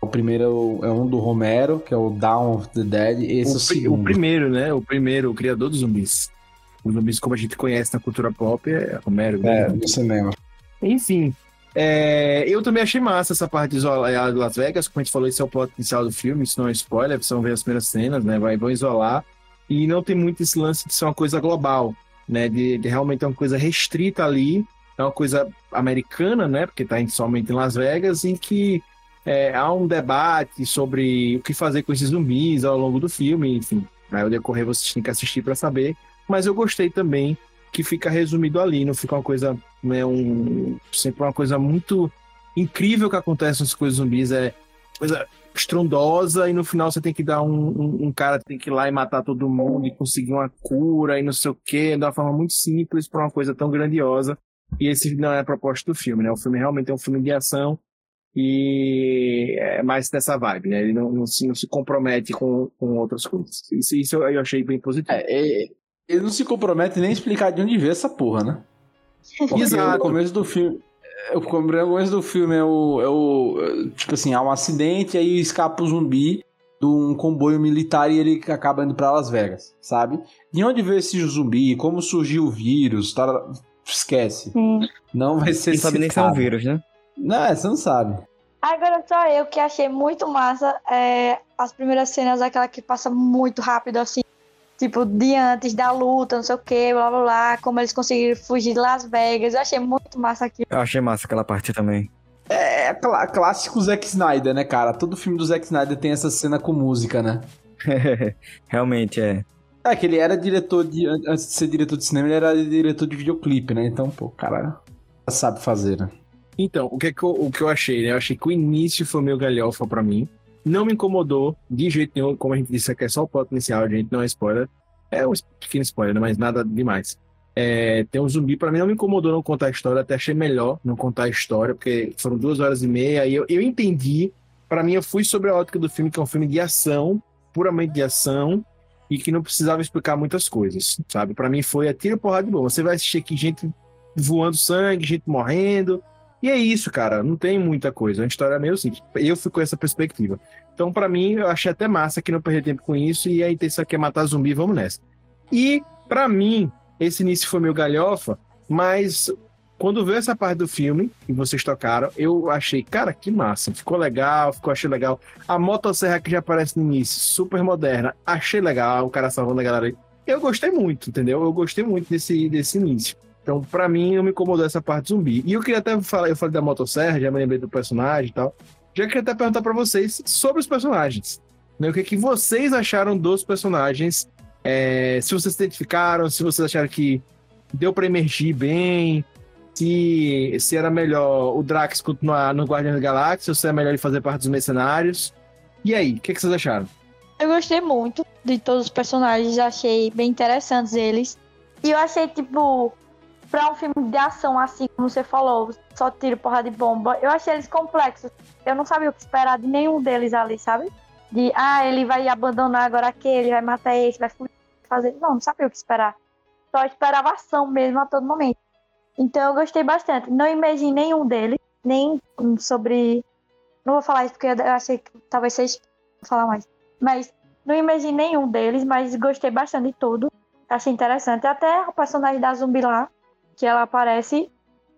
Speaker 3: O primeiro é o- é um do Romero, que é o Dawn of the Dead. Esse é o
Speaker 1: o, pri-
Speaker 3: segundo.
Speaker 1: o primeiro, né? O primeiro, o criador dos zumbis. Os zumbis, como a gente conhece na cultura pop, é Romero.
Speaker 3: É,
Speaker 1: né?
Speaker 3: no cinema.
Speaker 1: Enfim, é, eu também achei massa essa parte isolada de Las Vegas. Como a gente falou, esse é o plot inicial do filme. Isso não é spoiler, vão ver as primeiras cenas, né? Vai, vão isolar. E não tem muito esse lance de ser uma coisa global, né? De, de realmente é uma coisa restrita ali. É uma coisa americana, né? Porque está somente em Las Vegas, em que é, há um debate sobre o que fazer com esses zumbis ao longo do filme, enfim. Aí ao decorrer vocês têm que assistir para saber. Mas eu gostei também que fica resumido ali, não fica uma coisa, né, um, sempre uma coisa muito incrível que acontece nas coisas zumbis, é coisa estrondosa e no final você tem que dar um, um, um cara tem que ir lá e matar todo mundo e conseguir uma cura e não sei o que, de uma forma muito simples para uma coisa tão grandiosa. E esse não é a proposta do filme, né? O filme realmente é um filme de ação e é mais dessa vibe, né? Ele não, não, se, não se compromete com, com outras coisas. Isso, isso eu, eu achei bem positivo.
Speaker 3: É, é, ele não se compromete nem a explicar de onde veio essa porra, né? Porque
Speaker 1: Exato.
Speaker 3: O começo do filme. É, O começo do filme é o, é o. é, Tipo assim, há um acidente, aí escapa o zumbi de um comboio militar e ele acaba indo pra Las Vegas, sabe? De onde veio esse zumbi? Como surgiu o vírus? Tá, esquece.
Speaker 4: Sim.
Speaker 3: Não vai ser
Speaker 2: Não sabe nem se é um vírus, né?
Speaker 3: Não, é, você não sabe.
Speaker 4: Agora só eu que achei muito massa é, as primeiras cenas, aquela que passa muito rápido, assim, tipo, de antes da luta, não sei o que, blá blá blá, como eles conseguiram fugir de Las Vegas. Eu achei muito massa aquilo.
Speaker 2: Eu achei massa aquela parte também.
Speaker 3: É clá- clássico Zack Snyder, né, cara? Todo filme do Zack Snyder tem essa cena com música, né?
Speaker 2: Realmente é.
Speaker 3: É que ele era diretor de. an- Antes de ser diretor de cinema, ele era diretor de videoclipe, né? Então, pô, o cara sabe fazer, né?
Speaker 1: Então, o que, é que eu, o que eu achei, né? Eu achei que o início foi meio galhofa pra mim. Não me incomodou de jeito nenhum. Como a gente disse aqui, é só o plot inicial, gente, não é spoiler. É um pequeno spoiler, né? mas nada demais. É, tem um zumbi, pra mim não me incomodou não contar a história, até achei melhor não contar a história, porque foram duas horas e meia, e eu, eu entendi. Pra mim, eu fui sobre a ótica do filme, que é um filme de ação, puramente de ação, e que não precisava explicar muitas coisas, sabe? Pra mim foi atira porrada de boa. Você vai assistir aqui gente voando sangue, gente morrendo, e é isso, cara. Não tem muita coisa. É uma história meio simples. Eu fui com essa perspectiva. Então, pra mim, eu achei até massa que não perder tempo com isso. E a intenção aqui é matar zumbi, vamos nessa. E, pra mim, esse início foi meio galhofa, mas quando veio essa parte do filme, que vocês tocaram, eu achei, cara, que massa. Ficou legal, ficou, achei legal. A motosserra que já aparece no início, super moderna, achei legal. O cara salvando a galera aí. Eu gostei muito, entendeu? Eu gostei muito desse, desse início. Então, pra mim, não me incomodou essa parte zumbi. E eu queria até falar, eu falei da motosserra, já me lembrei do personagem e tal. Já queria até perguntar pra vocês sobre os personagens. Né? O que, que vocês acharam dos personagens? É, se vocês se identificaram, se vocês acharam que deu pra emergir bem, se, se era melhor o Drax continuar no Guardiões da Galáxia, ou se é melhor ele fazer parte dos mercenários. E aí, o que, que vocês acharam?
Speaker 4: Eu gostei muito de todos os personagens, achei bem interessantes eles. E eu achei, tipo, pra um filme de ação, assim, como você falou, só tiro, porrada de bomba, eu achei eles complexos. Eu não sabia o que esperar de nenhum deles ali, sabe? De, ah, ele vai abandonar agora aquele, vai matar esse, vai fazer. Não, não sabia o que esperar. Só esperava ação mesmo a todo momento. Então eu gostei bastante. Não imaginei nenhum deles, nem sobre. Não vou falar isso porque eu achei que talvez vocês vou falar mais. Mas não imaginei nenhum deles, mas gostei bastante de tudo. Achei interessante. Até o personagem da zumbi lá, que ela aparece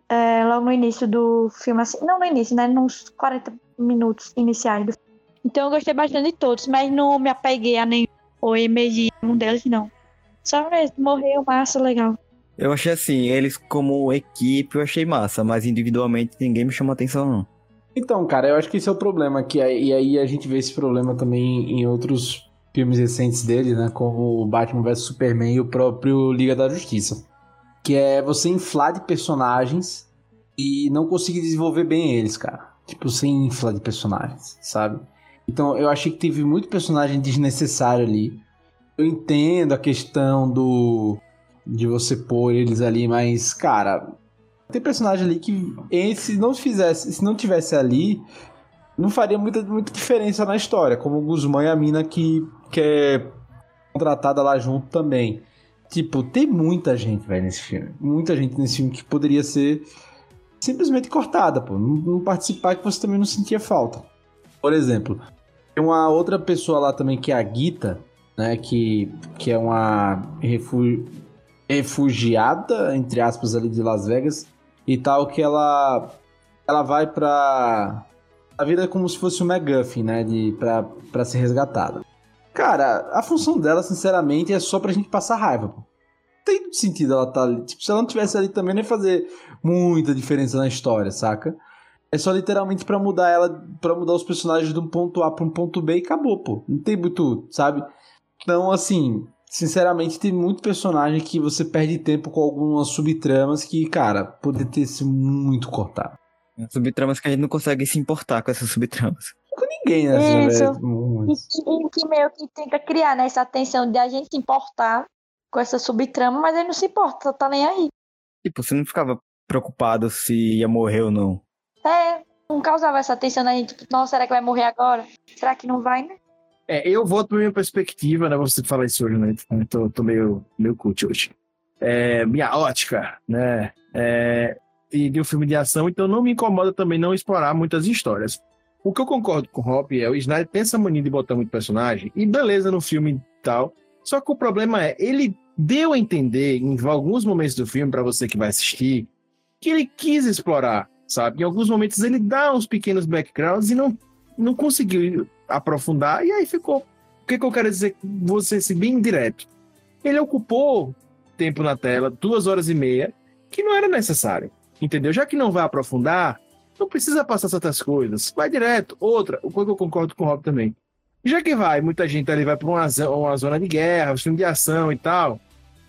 Speaker 4: é, logo no início do filme, assim. Não no início, né? Nos 40 minutos iniciais do filme. Então eu gostei bastante de todos, mas não me apeguei a nenhum ou emergi em um deles, não. Só mesmo, morreu, massa, legal.
Speaker 2: Eu achei assim, eles como equipe eu achei massa, mas individualmente ninguém me chamou atenção, não.
Speaker 3: Então, cara, eu acho que esse é o problema. Que, aí- e aí a gente vê esse problema também em outros filmes recentes dele, né? Como o Batman vs Superman e o próprio Liga da Justiça. Que é você inflar de personagens e não conseguir desenvolver bem eles, cara. Tipo, sem infla de personagens, sabe? Então eu achei que teve muito personagem desnecessário ali. Eu entendo a questão do. de você pôr eles ali, mas, cara, tem personagem ali que se não fizesse, se não tivesse ali, não faria muita, muita diferença na história, como o Guzmán e a mina que, que é contratada lá junto também. Tipo, tem muita gente, velho, nesse filme. Muita gente nesse filme que poderia ser simplesmente cortada, pô. Não, não participar que você também não sentia falta. Por exemplo, tem uma outra pessoa lá também que é a Gita, né? Que, que é uma refu- refugiada, entre aspas, ali de Las Vegas e tal, que ela ela vai pra. A vida é como se fosse um McGuffin, né? De, pra, pra ser resgatada. Cara, a função dela, sinceramente, é só pra gente passar raiva, pô. Tem sentido ela tá ali. Tipo, se ela não tivesse ali também, não ia fazer muita diferença na história, saca? É só literalmente pra mudar ela, pra mudar os personagens de um ponto A pra um ponto B e acabou, pô. Não tem muito, sabe? Então, assim, sinceramente, tem muito personagem que você perde tempo com algumas subtramas que, cara, poderia ter sido muito cortado.
Speaker 2: Subtramas que a gente não consegue se importar com essas subtramas.
Speaker 3: Com ninguém, né?
Speaker 4: Isso. E, e que meio que tenta criar né, essa tensão de a gente se importar com essa subtrama, mas ele não se importa, tá nem aí.
Speaker 2: Tipo, você não ficava preocupado se ia morrer ou não.
Speaker 4: É, não causava essa tensão na gente, tipo, nossa, será que vai morrer agora? Será que não vai, né?
Speaker 1: É, eu volto pra minha perspectiva, né? Você fala isso hoje, né? Eu tô, tô meio, meio cult hoje. É, minha ótica, né? É, e de um filme de ação, então não me incomoda também não explorar muitas histórias. O que eu concordo com o Hop é o Snyder tem essa mania de botar muito personagem, e beleza no filme e tal. Só que o problema é, ele deu a entender em alguns momentos do filme, para você que vai assistir, que ele quis explorar, sabe? Em alguns momentos ele dá uns pequenos backgrounds e não, não conseguiu aprofundar, e aí ficou. O que, que eu quero dizer? Você ser bem direto. Ele ocupou tempo na tela, duas horas e meia, que não era necessário. Entendeu? Já que não vai aprofundar, Não precisa passar certas coisas. Vai direto. Outra, o que eu concordo com o Rob também. Já que vai, muita gente ali vai pra uma, uma zona de guerra, um filme de ação e tal.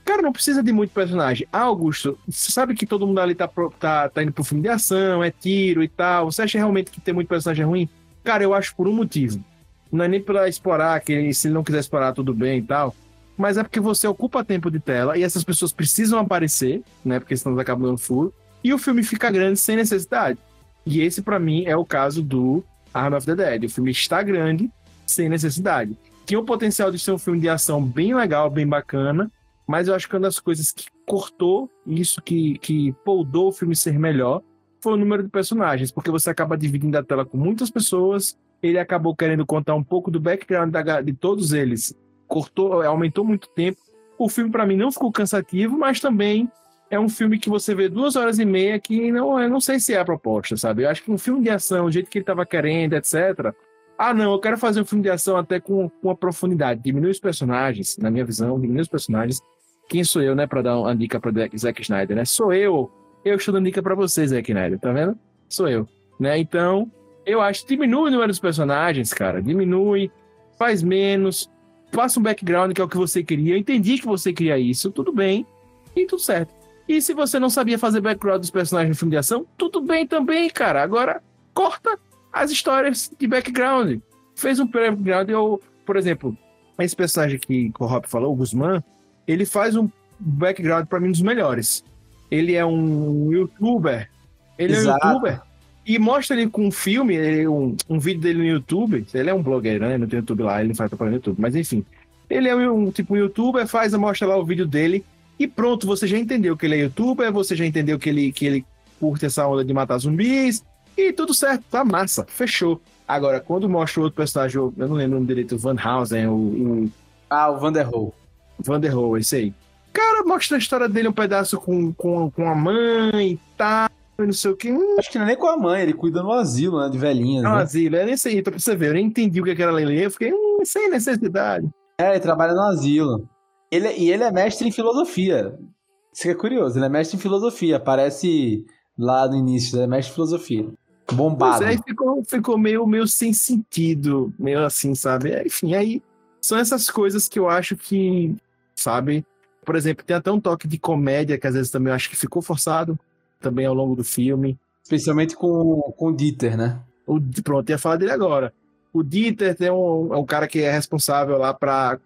Speaker 1: Cara, não precisa de muito personagem. Ah, Augusto, você sabe que todo mundo ali tá, pro- tá, tá indo pro filme de ação, é tiro e tal. Você acha realmente que tem muito personagem ruim? Cara, eu acho por um motivo. Não é nem pra explorar, que se ele não quiser explorar, tudo bem e tal. Mas é porque você ocupa tempo de tela e essas pessoas precisam aparecer, né? Porque senão acabam dando furo. E o filme fica grande sem necessidade. E esse, pra mim, é o caso do Arm of the Dead. O filme está grande sem necessidade. Tinha o potencial de ser um filme de ação bem legal, bem bacana, mas eu acho que uma das coisas que cortou isso, que, que poldou o filme ser melhor, foi o número de personagens, porque você acaba dividindo a tela com muitas pessoas, ele acabou querendo contar um pouco do background da de todos eles, cortou, aumentou muito tempo. O filme, pra mim, não ficou cansativo, mas também é um filme que você vê duas horas e meia que não, eu não sei se é a proposta, sabe? Eu acho que um filme de ação, o jeito que ele tava querendo, etc. Ah, não, eu quero fazer um filme de ação até com, com uma profundidade. Diminui os personagens, na minha visão, diminui os personagens. Quem sou eu, né, pra dar uma dica pra Zack Snyder, né? Sou eu. Eu estou dando dica pra vocês, Zack Snyder, tá vendo? Sou eu, né? Então, eu acho que diminui o número dos personagens, cara. Diminui, faz menos, passa um background que é o que você queria. Eu entendi que você queria isso, tudo bem, e tudo certo. E se você não sabia fazer background dos personagens no filme de ação, tudo bem também, cara. Agora, corta as histórias de background. Fez um background, eu, por exemplo, esse personagem que o Rob falou, o Guzmán, ele faz um background pra mim dos melhores. Ele é um youtuber. Ele
Speaker 3: Exato.
Speaker 1: é um youtuber. E mostra ele com um filme, ele- um, um vídeo dele no YouTube. Ele é um blogueiro, né? Não tem YouTube lá, ele não faz propaganda no YouTube. Mas enfim. Ele é um tipo um youtuber, faz, mostra lá o vídeo dele. E pronto, você já entendeu que ele é youtuber, você já entendeu que ele, que ele curte essa onda de matar zumbis. E tudo certo, tá massa, fechou. Agora, quando mostra o outro personagem, eu não lembro o nome direito, o Van Housen, o, o
Speaker 3: Ah, o Vanderhol.
Speaker 1: Vanderhooy, esse aí. Cara, mostra a história dele um pedaço com, com, com a mãe e tal, e não sei o que. Hum,
Speaker 3: Acho que não é nem com a mãe, ele cuida no asilo, né? De velhinhas.
Speaker 1: é um
Speaker 3: né?
Speaker 1: asilo, é nesse aí, pra você ver. Eu nem entendi o que era Lele, eu fiquei, hum, sem necessidade.
Speaker 3: É, ele trabalha no asilo. Ele, e ele é mestre em filosofia. Isso que é curioso, ele é mestre em filosofia. Aparece lá no início, ele é mestre em filosofia. Bombado.
Speaker 1: Pois é, ficou, ficou meio, meio sem sentido, meio assim, sabe? É, Enfim, aí são essas coisas que eu acho que, sabe? Por exemplo, tem até um toque de comédia que às vezes também eu acho que ficou forçado, também ao longo do filme.
Speaker 3: Especialmente com, com o Dieter, né?
Speaker 1: O, pronto, ia falar dele agora. O Dieter tem um, é um cara que é responsável lá para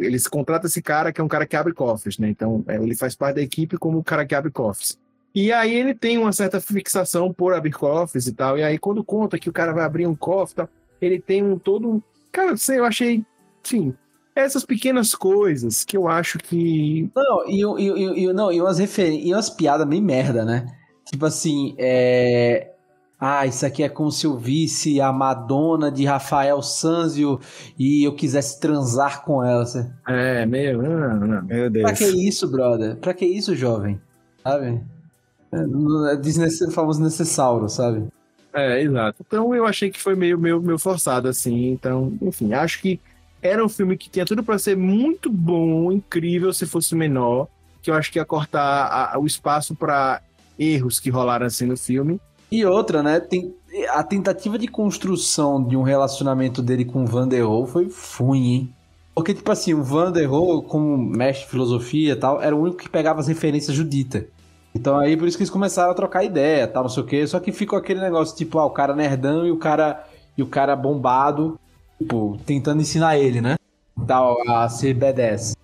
Speaker 1: eles contratam esse cara que é um cara que abre cofres, né? Então é, ele faz parte da equipe como o cara que abre cofres. E aí ele tem uma certa fixação por abrir cofres e tal. E aí quando conta que o cara vai abrir um cofre, tal, ele tem um todo um, cara, sei, eu achei, enfim, essas pequenas coisas que eu acho que
Speaker 3: Não, e, não, e umas referências, e umas piadas meio merda, né? Tipo assim, é. Ah, isso aqui é como se eu visse a Madonna de Rafael Sanzio e eu quisesse transar com ela. Você-
Speaker 1: é meio, não, não.
Speaker 2: Meu Deus.
Speaker 3: Pra que isso, brother? Pra que isso, jovem? Sabe? É, é desnece- o famoso necessauro, sabe?
Speaker 1: É, exato. Então eu achei que foi meio, meio, meio forçado, assim. Então, enfim, acho que era um filme que tinha tudo pra ser muito bom, incrível se fosse menor. Que eu acho que ia cortar a- o espaço pra erros que rolaram assim no filme.
Speaker 3: E outra, né? Tem, a tentativa de construção de um relacionamento dele com o Van der foi ruim, hein? Porque, tipo assim, o Van der como mestre de filosofia e tal, era o único que pegava as referências judita. Então aí, por isso que eles começaram a trocar ideia, tal, não sei o quê. Só que ficou aquele negócio, tipo, ah, o cara nerdão e o cara, e o cara bombado, tipo, tentando ensinar ele, né? Tal, a ser B10.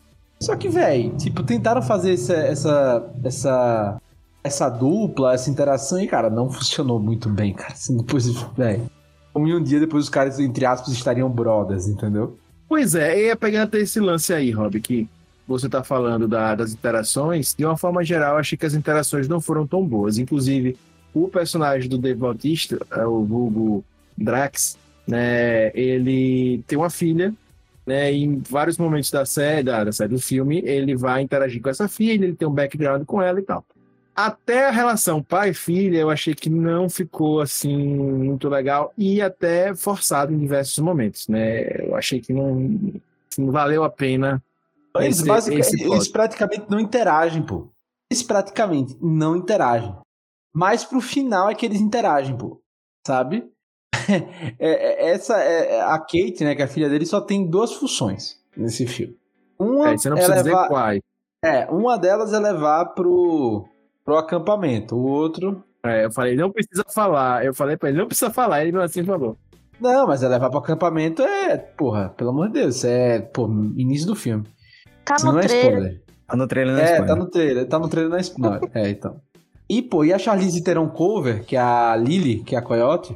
Speaker 3: Só que, velho, tipo, tentaram fazer essa, essa, essa, essa dupla, essa interação e, cara, não funcionou muito bem, cara. Assim, Depois, velho. Como em um dia depois os caras, entre aspas, estariam brothers, entendeu?
Speaker 1: Pois é, e ia pegando até esse lance aí, Rob, que você tá falando da- das interações. De uma forma geral, achei que as interações não foram tão boas. Inclusive, o personagem do Dave Bautista, é o vulgo Drax, né, ele tem uma filha, né, em vários momentos da série, da, da série do filme, ele vai interagir com essa filha, ele tem um background com ela e tal. Até a relação pai-filha, eu achei que não ficou assim muito legal e até forçado em diversos momentos, né? Eu achei que não, não valeu a pena.
Speaker 3: Eles,
Speaker 1: esse- esse
Speaker 3: eles praticamente não interagem, pô. Eles praticamente não interagem. Mas pro final é que eles interagem, pô. sabe? É, é, essa é, a Kate, né, que é a filha dele, só tem duas funções nesse filme. Uma
Speaker 1: É, você não
Speaker 3: é
Speaker 1: precisa
Speaker 3: levar,
Speaker 1: dizer quais.
Speaker 3: é, uma delas é levar pro, pro acampamento, o outro
Speaker 1: É, eu falei, não precisa falar. Eu falei pra ele, não precisa falar. Ele assim falou.
Speaker 3: Não, mas é levar pro acampamento é, porra, pelo amor de Deus, isso é, pô, início do filme.
Speaker 4: Tá
Speaker 3: Isso
Speaker 4: no
Speaker 3: não é
Speaker 4: trailer.
Speaker 3: spoiler.
Speaker 2: Tá no trailer na
Speaker 3: É,
Speaker 2: Espanha.
Speaker 3: tá no trailer, tá no trailer na Espanha. É, então. E, pô, e a Charlize Theron cover, que é a Lily, que é a Coyote,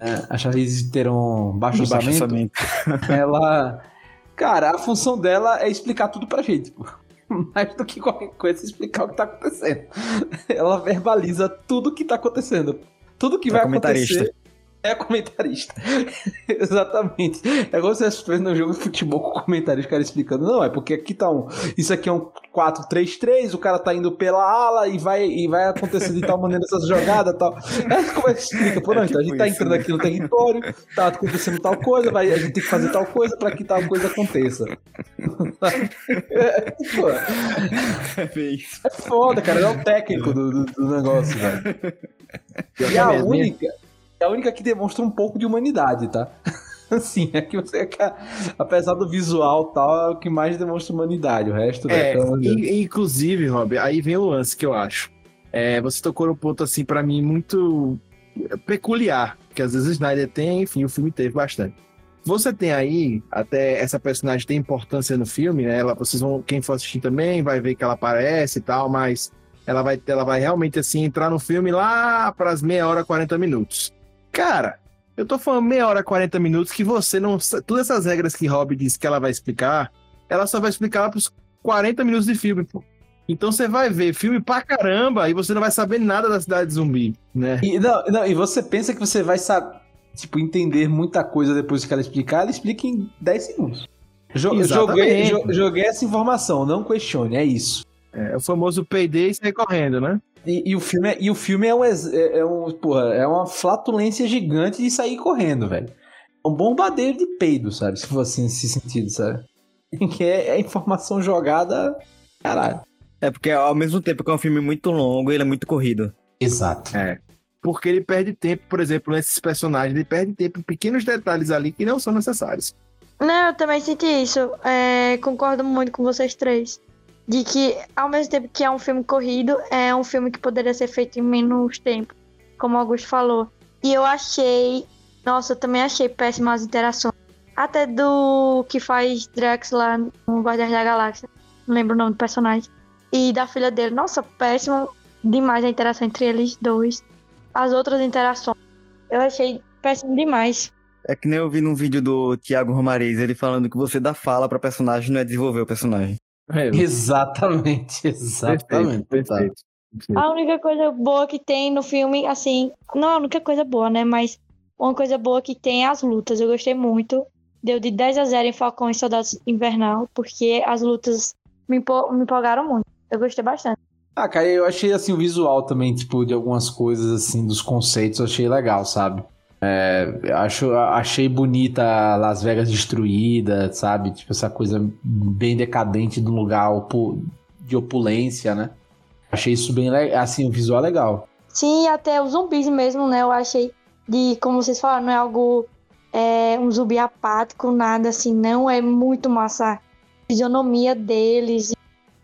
Speaker 3: é, a Charlize Theron baixo
Speaker 2: baixo
Speaker 3: orçamento,
Speaker 2: orçamento.
Speaker 3: ela... Cara, a função dela é explicar tudo pra gente, pô. Mais do que qualquer coisa, explicar o que tá acontecendo. Ela verbaliza tudo que tá acontecendo. Tudo que
Speaker 2: É
Speaker 3: vai acontecer é comentarista. Exatamente. É igual você fez no jogo de futebol com comentarista, o cara explicando. Não, é porque aqui tá um. Isso aqui é um 4-3-3, o cara tá indo pela ala e vai, e vai acontecendo de tal maneira essas jogadas e tal. Aí como é que explica? Pô, não,
Speaker 2: É
Speaker 3: então a
Speaker 2: tipo
Speaker 3: gente tá
Speaker 2: isso,
Speaker 3: entrando
Speaker 2: né?
Speaker 3: aqui no território, tá acontecendo tal coisa, vai, a gente tem que fazer tal coisa pra que tal coisa aconteça. É, pô,
Speaker 2: É
Speaker 3: é foda, cara. Ele é o técnico do, do- do negócio, velho.
Speaker 1: Pior
Speaker 3: E a
Speaker 1: é
Speaker 3: única, é a única que demonstra um pouco de humanidade, tá? Assim, é que você, cara, apesar do visual e tal, é o que mais demonstra humanidade. O resto,
Speaker 1: É,
Speaker 3: de Deus.
Speaker 1: in- inclusive, Rob, aí vem o lance que eu acho. É, você tocou num ponto, assim, pra mim, muito peculiar, que às vezes o Snyder tem, enfim, o filme teve bastante. Você tem aí, até essa personagem tem importância no filme, né? Ela, vocês vão, quem for assistir também vai ver que ela aparece e tal, mas ela vai, ela vai realmente, assim, entrar no filme lá pras meia hora, 40 minutos. Cara, eu tô falando meia hora, 40 minutos que você não. Todas essas regras que Rob disse que ela vai explicar, ela só vai explicar lá pros 40 minutos de filme, pô. Então você vai ver filme pra caramba e você não vai saber nada da cidade zumbi, né?
Speaker 3: E, não, não, e você pensa que você vai saber, tipo, entender muita coisa depois que ela explicar, ela explica em 10 segundos. Jo- joguei,
Speaker 1: Exatamente.
Speaker 3: joguei essa informação, não questione, é isso.
Speaker 1: É o famoso payday e sair correndo, né?
Speaker 3: E, e o filme, é, e o filme é, um, ex- é, é um, porra, é uma flatulência gigante de sair correndo, velho. É um bombardeio de peido, sabe? Se for assim, nesse sentido, sabe? Que é, é informação jogada. Caralho.
Speaker 2: É porque ao mesmo tempo que é um filme muito longo, ele é muito corrido.
Speaker 3: Exato.
Speaker 1: É. Porque ele perde tempo, por exemplo, nesses personagens, ele perde tempo em pequenos detalhes ali que não são necessários.
Speaker 4: Não, eu também senti isso. É, concordo muito com vocês três. De que, ao mesmo tempo que é um filme corrido, é um filme que poderia ser feito em menos tempo, como o Augusto falou. E eu achei. Nossa, eu também achei péssimas interações. Até do que faz Drax lá no Guardiões da Galáxia. Não lembro o nome do personagem. E da filha dele. Nossa, péssimo demais a interação entre eles dois. As outras interações. Eu achei péssimo demais.
Speaker 2: É que nem eu vi num vídeo do Thiago Romariz, ele falando que você dá fala pra personagem não é desenvolver o personagem.
Speaker 1: É,
Speaker 3: Exatamente, exatamente.
Speaker 1: perfeito, perfeito. perfeito.
Speaker 4: A única coisa boa que tem no filme, assim, não a única coisa boa, né? Mas uma coisa boa que tem é as lutas. Eu gostei muito. Deu de 10 a 0 em Falcão e Soldados Invernal, porque as lutas me, me empolgaram muito. Eu gostei bastante.
Speaker 3: Ah, cara, eu achei assim o visual também, tipo, de algumas coisas assim, dos conceitos, eu achei legal, sabe? É, acho, achei bonita Las Vegas destruída, sabe? Tipo, essa coisa bem decadente de um lugar opu- de opulência, né? Achei isso bem legal, assim, o visual é legal.
Speaker 4: Sim, até os zumbis mesmo, né? Eu achei de, como vocês falaram, não é algo, é, um zumbi apático, nada assim, não. É muito massa a fisionomia deles.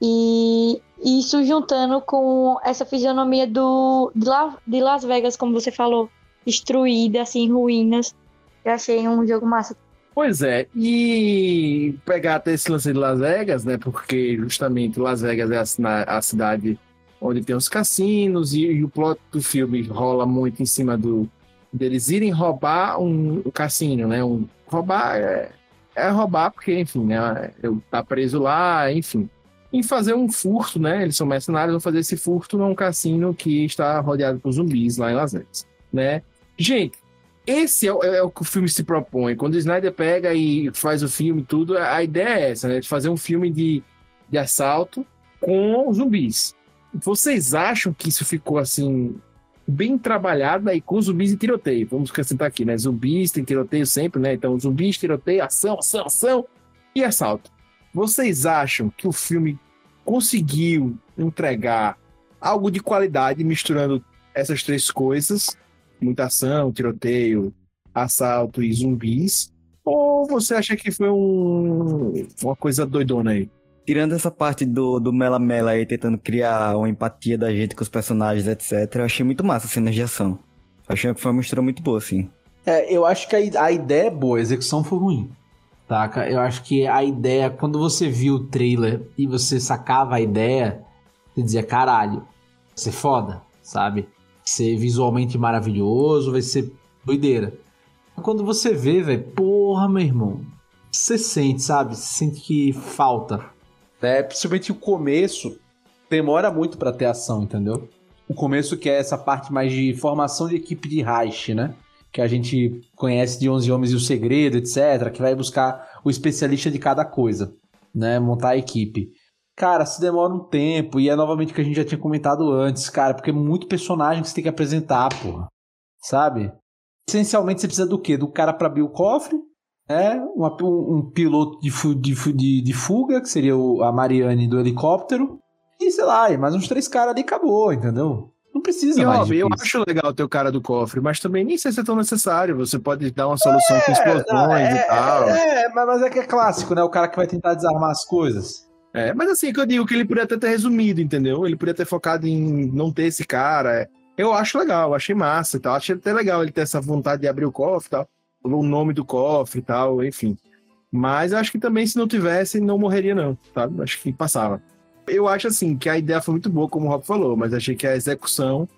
Speaker 4: E isso juntando com essa fisionomia do, de, La- de Las Vegas, como você falou, destruída, assim, ruínas. Eu achei um jogo massa.
Speaker 1: Pois é, e pegar até esse lance de Las Vegas, né? Porque justamente Las Vegas é a, a cidade onde tem os cassinos e, e o plot do filme rola muito em cima do deles irem roubar um, um cassino, né? Um, roubar é, é roubar porque, enfim, né? Eu tá preso lá, enfim. Em fazer um furto, né? Eles são mercenários, vão fazer esse furto num cassino que está rodeado por zumbis lá em Las Vegas, né? Gente, esse é, o- é o que o filme se propõe. Quando o Snyder pega e faz o filme tudo, a ideia é essa, né? De fazer um filme de, de assalto com zumbis. Vocês acham que isso ficou assim bem trabalhado aí com zumbis e tiroteio? Vamos acrescentar aqui, né? Zumbis tem tiroteio sempre, né? Então, zumbis, tiroteio, ação, ação, ação e assalto. Vocês acham que o filme conseguiu entregar algo de qualidade misturando essas três coisas? Muita ação, tiroteio, assalto e zumbis? Ou você acha que foi um, uma coisa doidona aí?
Speaker 2: Tirando essa parte do, do Mela Mela aí, tentando criar uma empatia da gente com os personagens, etc., eu achei muito massa as cenas de ação. Achei que foi uma mistura muito boa, assim.
Speaker 3: É, eu acho que a, a ideia é boa, a execução foi ruim. Taca? Eu acho que a ideia, quando você viu o trailer e você sacava a ideia, você dizia, caralho, vai ser foda, sabe? Ser visualmente maravilhoso, vai ser doideira. Quando você vê, velho, porra, meu irmão, você sente, sabe? Você sente que falta. É, principalmente o começo demora muito para ter ação, entendeu? O começo que é essa parte mais de formação de equipe de Reich, né? Que a gente conhece de 11 Homens e o Segredo, etc. Que vai buscar o especialista de cada coisa, né? Montar a equipe. Cara, se demora um tempo, e é novamente o que a gente já tinha comentado antes, cara, porque é muito personagem que você tem que apresentar, porra. Sabe? Essencialmente você precisa do quê? Do cara para abrir o cofre, é uma, um, um, piloto de, de, de, de, fuga, que seria o, a Mariane do helicóptero, e sei lá, e mais uns três caras ali acabou, entendeu? Não precisa
Speaker 1: e,
Speaker 3: mais.
Speaker 1: Eu acho legal ter o cara do cofre, mas também nem sei se é tão necessário. Você pode dar uma solução é, com explosões é, e tal.
Speaker 3: É, mas é que é clássico, né? O cara que vai tentar desarmar as coisas.
Speaker 1: É, mas assim, que eu digo que ele poderia até ter resumido, entendeu? Ele poderia ter focado em não ter esse cara. Eu acho legal, achei massa e tal. Achei até legal ele ter essa vontade de abrir o cofre e tal. O nome do cofre e tal, enfim. Mas acho que também, se não tivesse, não morreria, não, tá? Acho que passava. Eu acho assim que a ideia foi muito boa, como o Rob falou, mas achei que a execução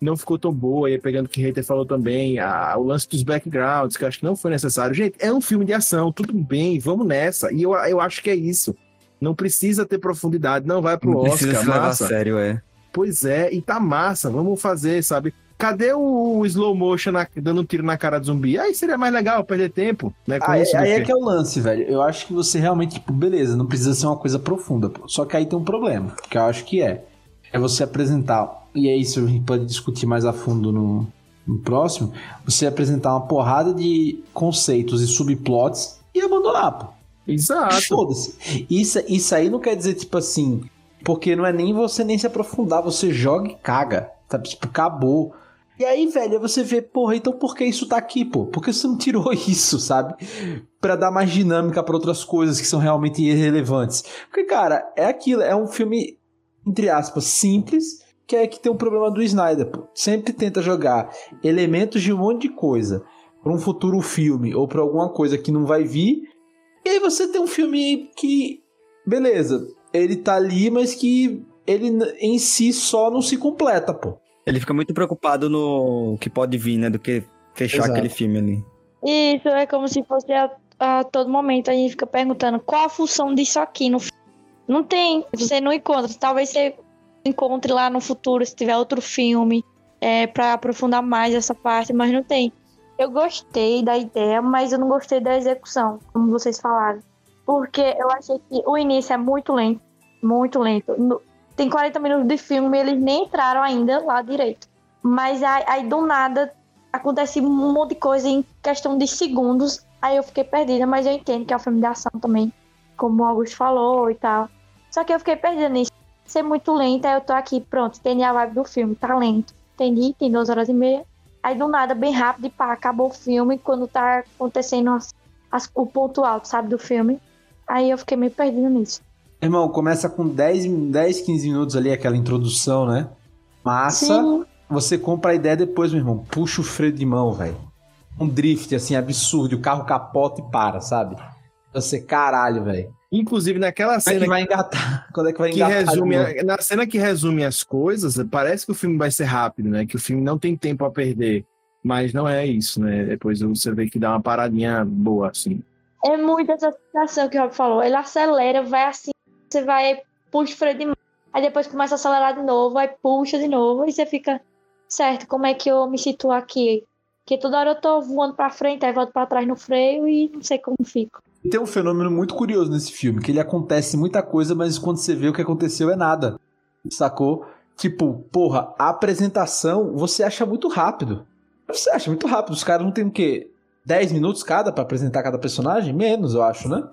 Speaker 1: não ficou tão boa. E pegando o que o Hater falou também, a, o lance dos backgrounds, que eu acho que não foi necessário. Gente, é um filme de ação, tudo bem, vamos nessa. E eu, eu acho que é isso. Não precisa ter profundidade, não vai pro
Speaker 2: não
Speaker 1: Oscar.
Speaker 2: Precisa se levar a sério, é.
Speaker 1: Pois é, e tá massa, vamos fazer, sabe? Cadê o slow motion na, dando um tiro na cara do zumbi? Aí seria mais legal perder tempo, né?
Speaker 3: Com aí, isso aí é que é o lance, velho. Eu acho que você realmente, tipo, beleza, não precisa ser uma coisa profunda, pô. Só que aí tem um problema, que eu acho que é. É você apresentar, e é isso, a gente pode discutir mais a fundo no, no próximo, você apresentar uma porrada de conceitos e subplots e abandonar, pô.
Speaker 1: Exato.
Speaker 3: Isso, isso aí não quer dizer, tipo assim, porque não é nem você nem se aprofundar, você joga e caga. Tá? Tipo, acabou. E aí, velho, você vê, porra, então por que isso tá aqui, pô? Por que você não tirou isso, sabe? para dar mais dinâmica para outras coisas que são realmente irrelevantes. Porque, cara, é aquilo, é um filme, entre aspas, simples, que é que tem um problema do Snyder, pô. Sempre tenta jogar elementos de um monte de coisa para um futuro filme ou para alguma coisa que não vai vir. E aí você tem um filme que, beleza, ele tá ali, mas que ele em si só não se completa, pô.
Speaker 2: Ele fica muito preocupado no que pode vir, né? Do que fechar Exato. aquele filme ali.
Speaker 4: Isso, é como se fosse a, a, todo momento a gente fica perguntando qual a função disso aqui no Não tem, você não encontra. Talvez você encontre lá no futuro, se tiver outro filme, é, para aprofundar mais essa parte, mas não tem. Eu gostei da ideia, mas eu não gostei da execução, como vocês falaram. Porque eu achei que o início é muito lento, muito lento tem 40 minutos de filme eles nem entraram ainda lá direito. Mas aí, aí, do nada acontece um monte de coisa em questão de segundos. Aí eu fiquei perdida, mas eu entendo que é um filme de ação também, como o Augusto falou e tal. Só que eu fiquei perdida nisso. Ser muito lento, aí eu tô aqui, pronto, entendi a vibe do filme, tá lento. Entendi, tem duas horas e meia. Aí do nada, bem rápido, e pá, acabou o filme quando tá acontecendo as, as, o ponto alto, sabe, do filme. Aí eu fiquei meio perdida nisso.
Speaker 3: Irmão, começa com 10, 10 15 minutos ali, aquela introdução, né? Massa. Sim. Você compra a ideia depois, meu irmão. Puxa o freio de mão, velho. Um drift, assim, absurdo. O carro capota e para, sabe? Você, caralho, velho.
Speaker 1: Inclusive, naquela cena.
Speaker 3: Quando é que vai engatar? Quando é que vai
Speaker 1: que
Speaker 3: engatar?
Speaker 1: Resume a, na cena que resume as coisas, parece que o filme vai ser rápido, né? Que o filme não tem tempo a perder. Mas não é isso, né? Depois você vê que dá uma paradinha boa, assim.
Speaker 4: É muito essa sensação que o Rob falou. Ele acelera, vai assim, você vai, puxa o freio de mão, aí depois começa a acelerar de novo, aí puxa de novo, e você fica, certo, como é que eu me situo aqui? Porque toda hora eu tô voando pra frente, aí volto pra trás no freio e não sei como fico.
Speaker 3: Tem um fenômeno muito curioso nesse filme, que ele acontece muita coisa, mas quando você vê o que aconteceu é nada. Sacou? Tipo, porra, a apresentação você acha muito rápido. Você acha muito rápido. Os caras não tem o quê? 10 minutos cada para apresentar cada personagem? Menos, eu acho, né?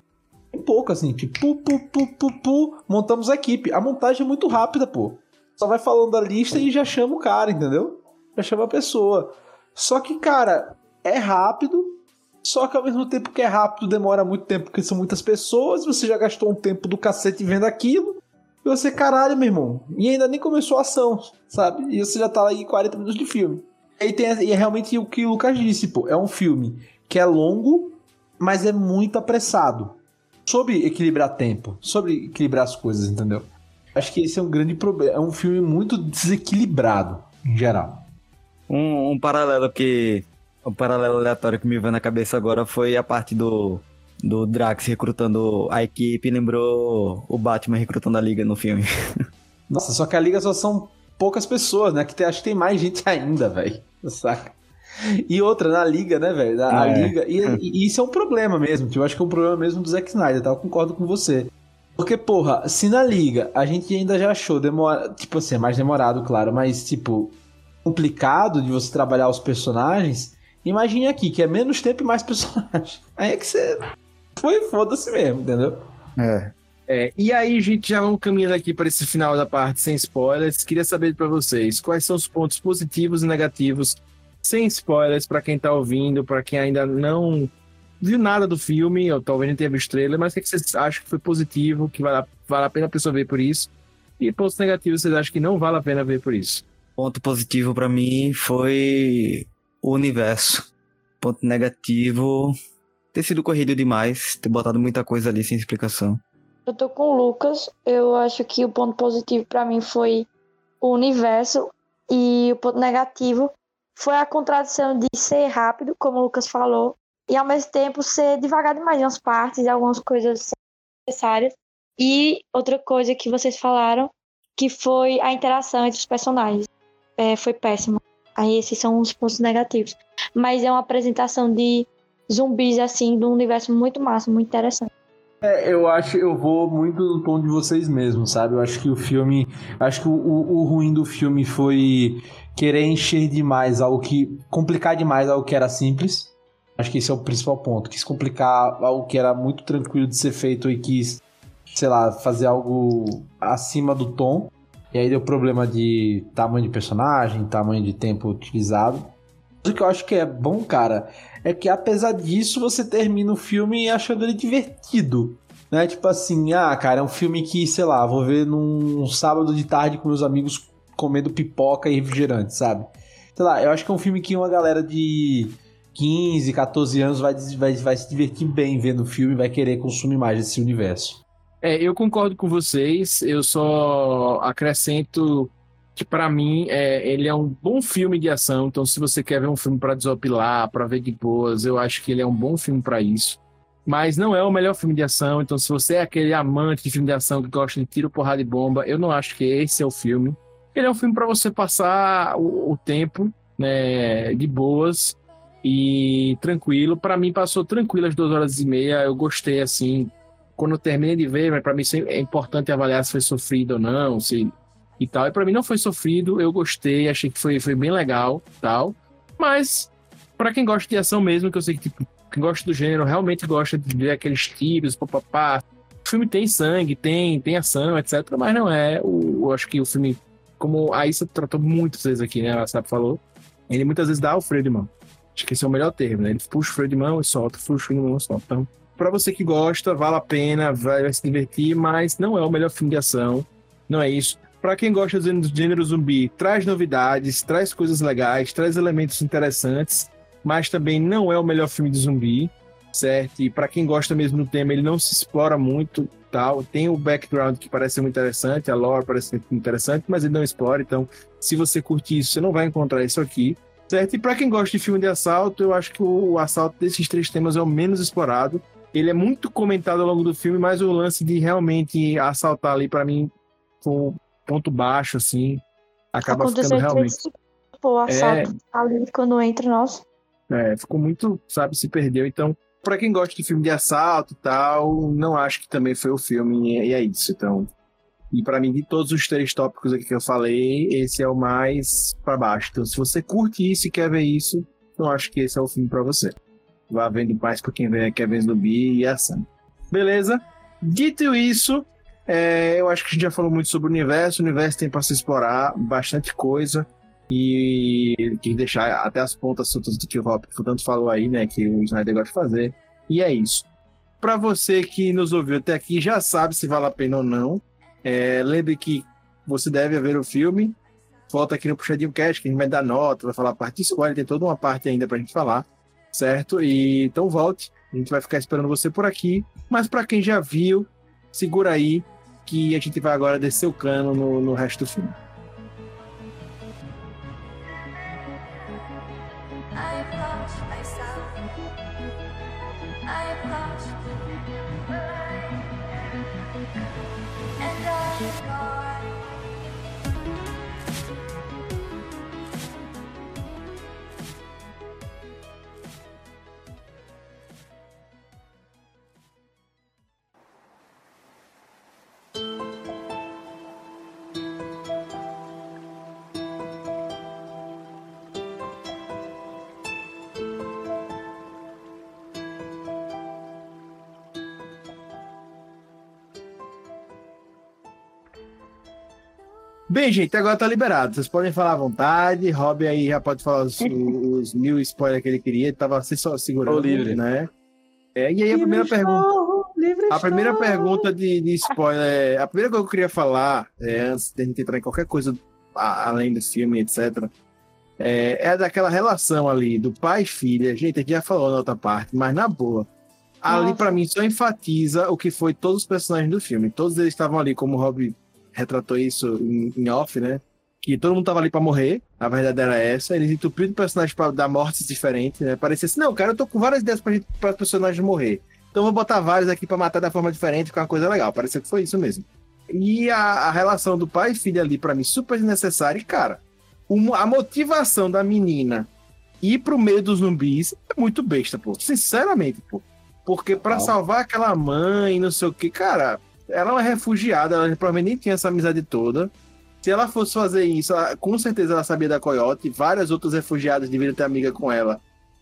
Speaker 3: pouco, assim, tipo, pu, pu, pu, pu, pu, montamos a equipe. A montagem é muito rápida, pô. Só vai falando da lista e já chama o cara, entendeu? Já chama a pessoa. Só que, cara, é rápido, só que ao mesmo tempo que é rápido, demora muito tempo, porque são muitas pessoas, você já gastou um tempo do cacete vendo aquilo, e você, caralho, meu irmão, e ainda nem começou a ação, sabe? E você já tá aí 40 minutos de filme. E, tem, e é realmente o que o Lucas disse, pô, é um filme que é longo, mas é muito apressado. Sobre equilibrar tempo, sobre equilibrar as coisas, entendeu? Acho que esse é um grande problema. É um filme muito desequilibrado, em geral.
Speaker 2: Um, um paralelo que. Um paralelo aleatório que me veio na cabeça agora foi a parte do, do Drax recrutando a equipe. Lembrou o Batman recrutando a Liga no filme.
Speaker 3: Nossa, só que a Liga só são poucas pessoas, né? Que tem, acho que tem mais gente ainda, velho. Saca? E outra, na liga, né, velho? A,
Speaker 2: É.
Speaker 3: liga. E, e isso é um problema mesmo. Eu acho que é um problema mesmo do Zack Snyder, tá? Eu concordo com você. Porque, porra, se na liga a gente ainda já achou demora, tipo assim, é mais demorado, claro, mas tipo complicado de você trabalhar os personagens, imagine aqui que é menos tempo e mais personagens. Aí é que você foi foda-se mesmo, entendeu?
Speaker 2: É.
Speaker 1: É, e aí, gente, já vamos caminhando aqui para esse final da parte sem spoilers. Queria saber para vocês quais são os pontos positivos e negativos, sem spoilers, para quem tá ouvindo, para quem ainda não viu nada do filme, ou talvez não tenha visto trailer, mas o que vocês acham que foi positivo, que vale a, vale a pena a pessoa ver por isso? E pontos negativos, vocês acham que não vale a pena ver por isso?
Speaker 2: Ponto positivo pra mim foi o universo. Ponto negativo ter sido corrido demais, ter botado muita coisa ali sem explicação.
Speaker 4: Eu tô com o Lucas. Eu acho que o ponto positivo pra mim foi o universo e o ponto negativo foi a contradição de ser rápido, como o Lucas falou, e ao mesmo tempo ser devagar demais em umas partes, algumas coisas necessárias. E outra coisa que vocês falaram, que foi a interação entre os personagens. É, foi péssima. Aí esses são os pontos negativos. Mas é uma apresentação de zumbis, assim, de um universo muito massa, muito interessante.
Speaker 3: É, eu acho, eu vou muito no tom de vocês mesmos, sabe? Eu acho que o filme, acho que o, o, ruim do filme foi querer encher demais algo que, complicar demais algo que era simples. Acho que esse é o principal ponto. Quis complicar algo que era muito tranquilo de ser feito e quis, sei lá, fazer algo acima do tom. E aí deu problema de tamanho de personagem, tamanho de tempo utilizado. O que eu acho que é bom, cara, é que apesar disso, você termina o filme achando ele divertido. Né? Tipo assim, ah, cara, é um filme que, sei lá, vou ver num sábado de tarde com meus amigos comendo pipoca e refrigerante, sabe? Sei lá, eu acho que é um filme que uma galera de 15, 14 anos vai, vai, vai se divertir bem vendo o filme e vai querer consumir mais desse universo.
Speaker 1: É, eu concordo com vocês, eu só acrescento que pra mim é, ele é um bom filme de ação, então se você quer ver um filme pra desopilar, pra ver de boas, eu acho que ele é um bom filme pra isso. Mas não é o melhor filme de ação, então se você é aquele amante de filme de ação que gosta de tiro, porrada e bomba, eu não acho que esse é o filme. Ele é um filme pra você passar o, o tempo, né, de boas e tranquilo. Pra mim passou tranquilo as duas horas e meia, eu gostei assim, quando eu terminei de ver, para mim é importante avaliar se foi sofrido ou não, se e tal. E para mim não foi sofrido, eu gostei, achei que foi, foi bem legal, tal. Mas para quem gosta de ação mesmo, que eu sei que tipo, quem gosta do gênero realmente gosta de ver aqueles tiros, papapá. O filme tem sangue, tem tem ação, etc, mas não é o eu acho que o filme como a Issa tratou muitas vezes aqui, né, a Sap falou, ele muitas vezes dá o freio de mão. Acho que esse é o melhor termo, né? Ele puxa o freio de mão e solta, puxa o freio de mão e solta. Então, para você que gosta, vale a pena, vai, se divertir, mas não é o melhor filme de ação, não é isso. Para quem gosta do gênero zumbi, traz novidades, traz coisas legais, traz elementos interessantes, mas também não é o melhor filme de zumbi, certo? E para quem gosta mesmo do tema, ele não se explora muito, tal. Tem o background que parece muito interessante, a lore parece muito interessante, mas ele não explora. Então, se você curte isso, você não vai encontrar isso aqui, certo? E para quem gosta de filme de assalto, eu acho que o assalto desses três temas é o menos explorado ele é muito comentado ao longo do filme, mas o lance de realmente assaltar ali, para mim, foi um ponto baixo, assim. Acaba
Speaker 4: Aconteceu
Speaker 1: ficando realmente.
Speaker 4: esse pô, assalto ali quando entra, nossa.
Speaker 1: É, ficou muito, sabe, se perdeu. Então, para quem gosta de filme de assalto e tal, não acho que também foi o filme, e é isso. Então, e para mim, de todos os três tópicos aqui que eu falei, esse é o mais para baixo. Então, se você curte isso e quer ver isso, eu acho que esse é o filme para você. Vá vendo mais para quem vê, quer ver zumbi e ação. Beleza? Dito isso, é, eu acho que a gente já falou muito sobre o universo. O universo tem para se explorar bastante coisa. E quis deixar até as pontas soltas do que o Rob tanto falou aí, né? Que o Snyder gosta de fazer. E é isso. Para você que nos ouviu até aqui, já sabe se vale a pena ou não. É, lembre que você deve ver o filme. Volta aqui no Puxadinho Cast, que a gente vai dar nota, vai falar a parte de spoiler, tem toda uma parte ainda pra gente falar, certo? E então volte, a gente vai ficar esperando você por aqui. Mas para quem já viu, segura aí, que a gente vai agora descer o cano no, no resto do filme. Bem, gente, agora tá liberado. Vocês podem falar à vontade. Rob aí já pode falar os, os mil spoilers que ele queria. Ele tava se só segurando,
Speaker 3: livre.
Speaker 1: né? É, e aí a primeira pergunta. A primeira pergunta de, de spoiler. é- A primeira coisa que eu queria falar, é, antes de a gente entrar em qualquer coisa além desse filme, etc., é, é daquela relação ali do pai e filha. Gente, a gente já falou na outra parte, mas na boa. Ali, pra mim, só enfatiza o que foi todos os personagens do filme. Todos eles estavam ali, como o Rob retratou isso em, em off, né? Que todo mundo tava ali pra morrer, a verdade era essa. Eles entupiram o personagem pra dar mortes diferentes, né? Parecia assim, não, cara, eu tô com várias ideias pra, gente, pra personagens morrer. Então eu vou botar vários aqui pra matar da forma diferente, com uma coisa legal. Parecia que foi isso mesmo. E a, a relação do pai e filha ali, pra mim, super desnecessária. E, cara, o- a motivação da menina ir pro meio dos zumbis é muito besta, pô. Sinceramente, pô. Porque pra salvar aquela mãe, não sei o que, cara, ela é uma refugiada, ela provavelmente nem tinha essa amizade toda. Se ela fosse fazer isso, ela- com certeza ela sabia da Coyote, várias outras refugiadas deveriam ter amiga com ela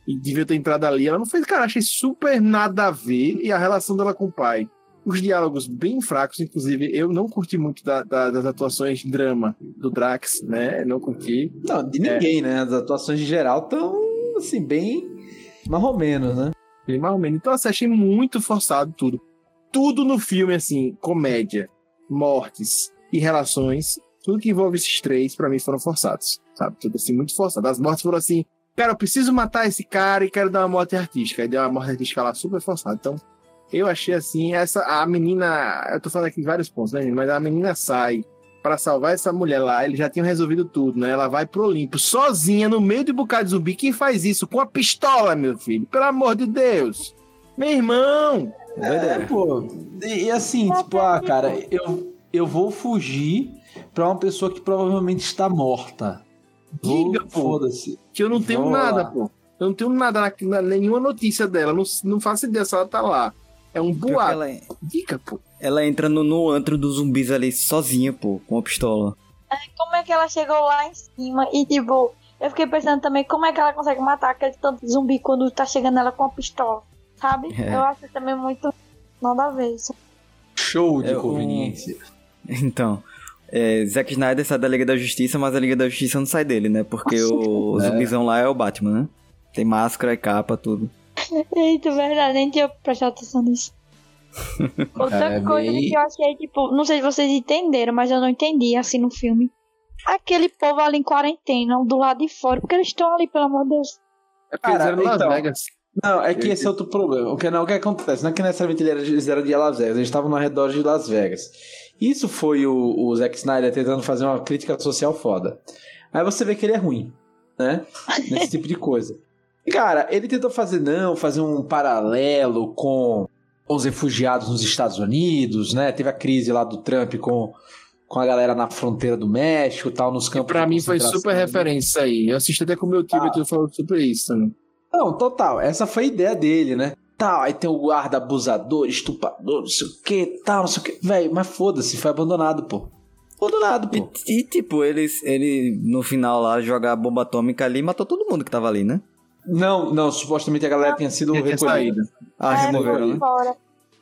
Speaker 1: e deviam ter entrado ali. Ela não fez, cara, achei super nada a ver. E a relação dela com o pai. Os diálogos bem fracos, inclusive, eu não curti muito da- da- das atuações de drama do Drax, né? Não curti.
Speaker 3: Não, de ninguém, né? As atuações em geral estão, assim, bem. mais ou menos, né?
Speaker 1: Bem mais ou menos. Então, assim, achei muito forçado tudo. Tudo no filme, assim, comédia, mortes e relações, tudo que envolve esses três, pra mim, foram forçados, sabe? Tudo assim, muito forçado. As mortes foram assim, cara, eu preciso matar esse cara e quero dar uma morte artística. Aí deu uma morte artística lá super forçada. Então, eu achei assim, essa, a menina, eu tô falando aqui vários pontos, né, gente? mas a menina sai pra salvar essa mulher lá, eles já tinham resolvido tudo, né? Ela vai pro Olimpo sozinha no meio de um bocado de zumbi. Quem faz isso com a pistola, meu filho? Pelo amor de Deus! Meu irmão!
Speaker 3: É, pô. E, e assim, tipo, ah, cara, eu, eu vou fugir pra uma pessoa que provavelmente está morta.
Speaker 1: Diga, pô.
Speaker 3: Foda-se.
Speaker 1: Que eu não tenho
Speaker 3: Vamos
Speaker 1: nada,
Speaker 3: lá.
Speaker 1: pô. Eu não tenho nada, na, nenhuma notícia dela. Não, não faço ideia se ela tá lá. É um boato.
Speaker 2: Ela, é-
Speaker 1: Diga, pô.
Speaker 2: ela entra no, no antro dos zumbis ali sozinha, pô, com a pistola.
Speaker 4: Como é que ela chegou lá em cima e, tipo, eu fiquei pensando também como é que ela consegue matar aquele tanto de zumbi quando tá chegando ela com a pistola, sabe?
Speaker 2: É.
Speaker 4: Eu acho também muito nada a ver isso.
Speaker 3: Show de
Speaker 2: É, o-
Speaker 3: conveniência.
Speaker 2: Então, é, Zack Snyder sai da Liga da Justiça, mas a Liga da Justiça não sai dele, né? Porque o, o
Speaker 3: É.
Speaker 2: zumbizão lá é o Batman, né? Tem máscara e capa, tudo.
Speaker 4: Eita, verdade, nem tinha prestado atenção nisso. Outra
Speaker 3: é
Speaker 4: coisa
Speaker 3: bem-
Speaker 4: que eu achei, tipo, não sei se vocês entenderam, mas eu não entendi assim no filme. Aquele povo ali em quarentena, do lado de fora, porque eles estão ali, pelo amor de Deus.
Speaker 1: É porque eles
Speaker 3: Cara,
Speaker 1: eram Las
Speaker 3: então,
Speaker 1: Vegas.
Speaker 3: Não, é que esse é outro problema. O que, não, o que acontece? Não é que necessariamente eles eram- eles eram de Las Vegas, eles estavam no redor de Las Vegas. Isso foi o, o Zack Snyder tentando fazer uma crítica social foda. Aí você vê que ele é ruim, né? Nesse tipo de coisa. E, cara, ele tentou fazer, não, fazer um paralelo com os refugiados nos Estados Unidos, né? Teve a crise lá do Trump com, com a galera na fronteira do México e tal, nos
Speaker 1: E
Speaker 3: campos
Speaker 1: pra
Speaker 3: de
Speaker 1: mim foi super referência isso aí. Eu assisti até com o meu tio,
Speaker 3: Ah.
Speaker 1: meu tio falou sobre isso também.
Speaker 3: Não, total. Essa foi a ideia dele, né? Tal, aí tem o guarda abusador, estuprador, não sei o que, tal, não sei o que. Véi, mas foda-se, foi abandonado, pô. Abandonado, pô.
Speaker 2: E, e, tipo, eles, ele no final lá jogar a bomba atômica ali e matou todo mundo que tava ali, né?
Speaker 3: Não, não, supostamente a galera tinha sido
Speaker 1: tinha
Speaker 3: recolhida.
Speaker 2: Ah,
Speaker 4: É,
Speaker 2: removeram, né?
Speaker 4: fora.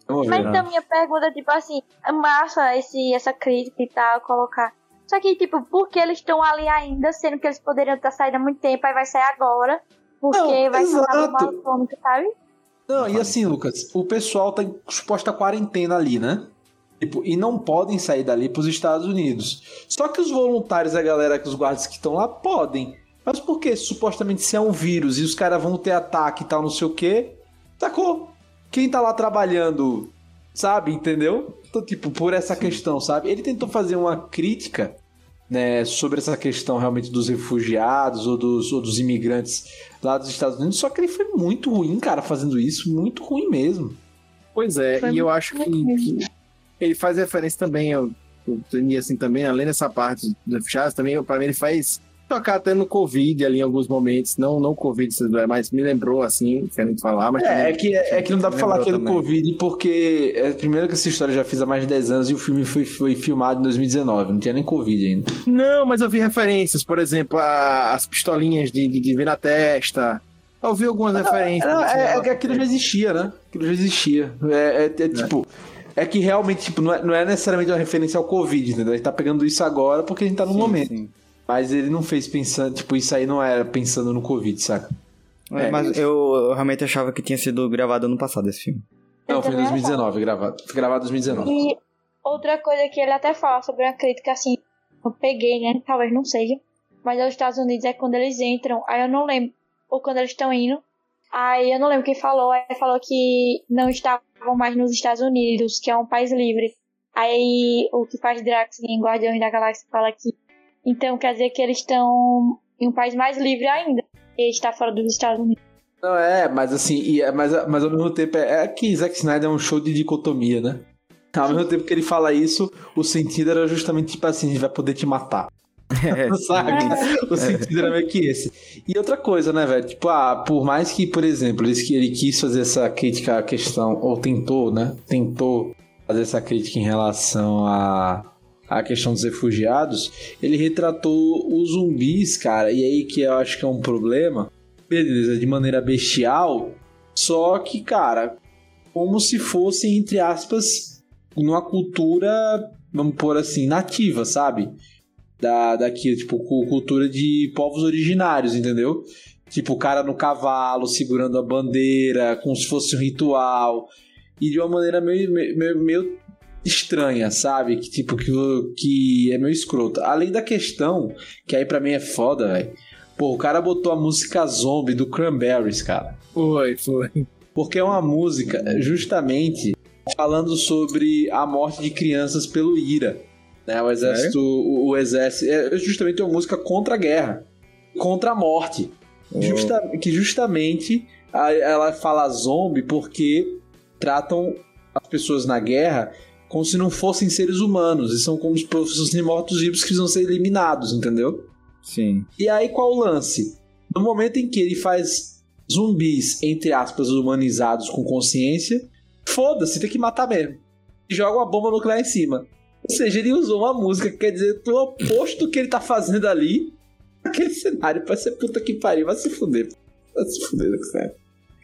Speaker 4: Mas então minha pergunta, tipo assim, é massa esse, essa crítica e tal, colocar. Só que, tipo, por que eles estão ali ainda, sendo que eles poderiam ter saído há muito tempo, aí vai sair agora, porque
Speaker 3: Não,
Speaker 4: vai ser uma
Speaker 3: exato.
Speaker 4: bomba atômica, sabe?
Speaker 3: Não, e assim, Lucas, o pessoal tá em suposta quarentena ali, né? Tipo, e não podem sair dali pros Estados Unidos. Só que os voluntários, a galera, os guardas que estão lá, podem. Mas por que? Supostamente se é um vírus e os caras vão ter ataque e tal, não sei o quê. Sacou? Quem tá lá trabalhando, sabe, entendeu? Então, tipo, por essa questão, sabe? Ele tentou fazer uma crítica, né, sobre essa questão realmente dos refugiados ou dos, ou dos imigrantes lá dos Estados Unidos, só que ele foi muito ruim, cara, fazendo isso, muito ruim mesmo.
Speaker 1: Pois é,
Speaker 4: Foi
Speaker 1: e eu acho que, que ele faz referência também, eu, eu entendi assim também, além dessa parte dos refugiados, também, pra mim, ele faz tocar até no Covid ali em alguns momentos, não não Covid, mas me lembrou assim, querendo falar, mas
Speaker 3: É, é que, é que não dá pra falar que é do
Speaker 1: também.
Speaker 3: Covid, porque é, primeiro que essa história já fiz há mais de 10 anos e o filme foi, foi filmado em 2019, não tinha nem Covid ainda.
Speaker 1: Não, mas eu vi referências, por exemplo, a- as pistolinhas de, de, de ver na testa. Eu vi algumas referências.
Speaker 3: Não,
Speaker 1: assim,
Speaker 3: é, é que aquilo já existia, né? Aquilo já existia. É, é- é tipo. É que realmente, tipo, não é, não é necessariamente uma referência ao Covid, entendeu? Ele tá pegando isso agora porque a gente tá no
Speaker 2: Sim,
Speaker 3: momento.
Speaker 2: sim.
Speaker 3: Mas ele não fez pensando, tipo, isso aí não era pensando no Covid, saca?
Speaker 2: É,
Speaker 1: É,
Speaker 2: mas
Speaker 1: isso.
Speaker 2: eu, eu realmente achava que tinha sido gravado ano passado esse filme.
Speaker 3: Não,
Speaker 4: Eu
Speaker 3: foi em
Speaker 4: também
Speaker 3: 2019 gravado. Foi gravado em 2019.
Speaker 4: E outra coisa que ele até fala sobre a crítica, assim, eu peguei, né? Talvez não seja. Mas é os Estados Unidos é quando eles entram, aí eu não lembro. Ou quando eles estão indo. Aí eu não lembro quem falou. Aí falou que não estavam mais nos Estados Unidos, que é um país livre. Aí o que faz Drax em Guardiões da Galáxia fala que. Então quer dizer que eles estão em um país mais livre ainda. E está fora dos Estados Unidos.
Speaker 3: Não, é, mas assim, e é- mas, mas ao mesmo tempo é, é que Zack Snyder é um show de dicotomia, né? Ao mesmo tempo que ele fala isso, o sentido era justamente tipo assim, a gente vai poder te matar.
Speaker 2: É,
Speaker 3: Sabe? O sentido era meio que esse. E outra coisa, né, velho? Tipo, ah, por mais que, por exemplo, ele, ele quis fazer essa crítica à questão, ou tentou, né? Tentou fazer essa crítica em relação à, à questão dos refugiados, ele retratou os zumbis, cara, e aí que eu acho que é um problema, beleza, de maneira bestial, só que, cara, como se fossem, entre aspas, numa cultura, vamos pôr assim, nativa, sabe? da, daqui, tipo, cu- cultura de povos originários, entendeu? Tipo, o cara no cavalo, segurando a bandeira, como se fosse um ritual. E de uma maneira meio, meio, meio estranha, sabe? Que tipo, que, que é meio escrota. Além da questão, que aí pra mim é foda, velho. Pô, o cara botou a música zombie do Cranberries, cara.
Speaker 1: Foi, foi.
Speaker 3: Porque é uma música justamente falando sobre a morte de crianças pelo IRA. Né? O exército. O, o exército. É justamente uma música contra a guerra. Contra a morte. Justa- que justamente ela fala zombie porque tratam as pessoas na guerra como se não fossem seres humanos. E são como se fossem mortos-vivos que precisam ser eliminados, entendeu?
Speaker 2: sim.
Speaker 3: E aí qual o lance? No momento em que ele faz zumbis, entre aspas, humanizados com consciência, foda-se, tem que matar mesmo. E joga uma bomba nuclear em cima. Ou seja, ele usou uma música que quer dizer o oposto do que ele tá fazendo ali. Aquele cenário vai ser puta que pariu, vai se fuder. Vai se fuder, Zack Snyder.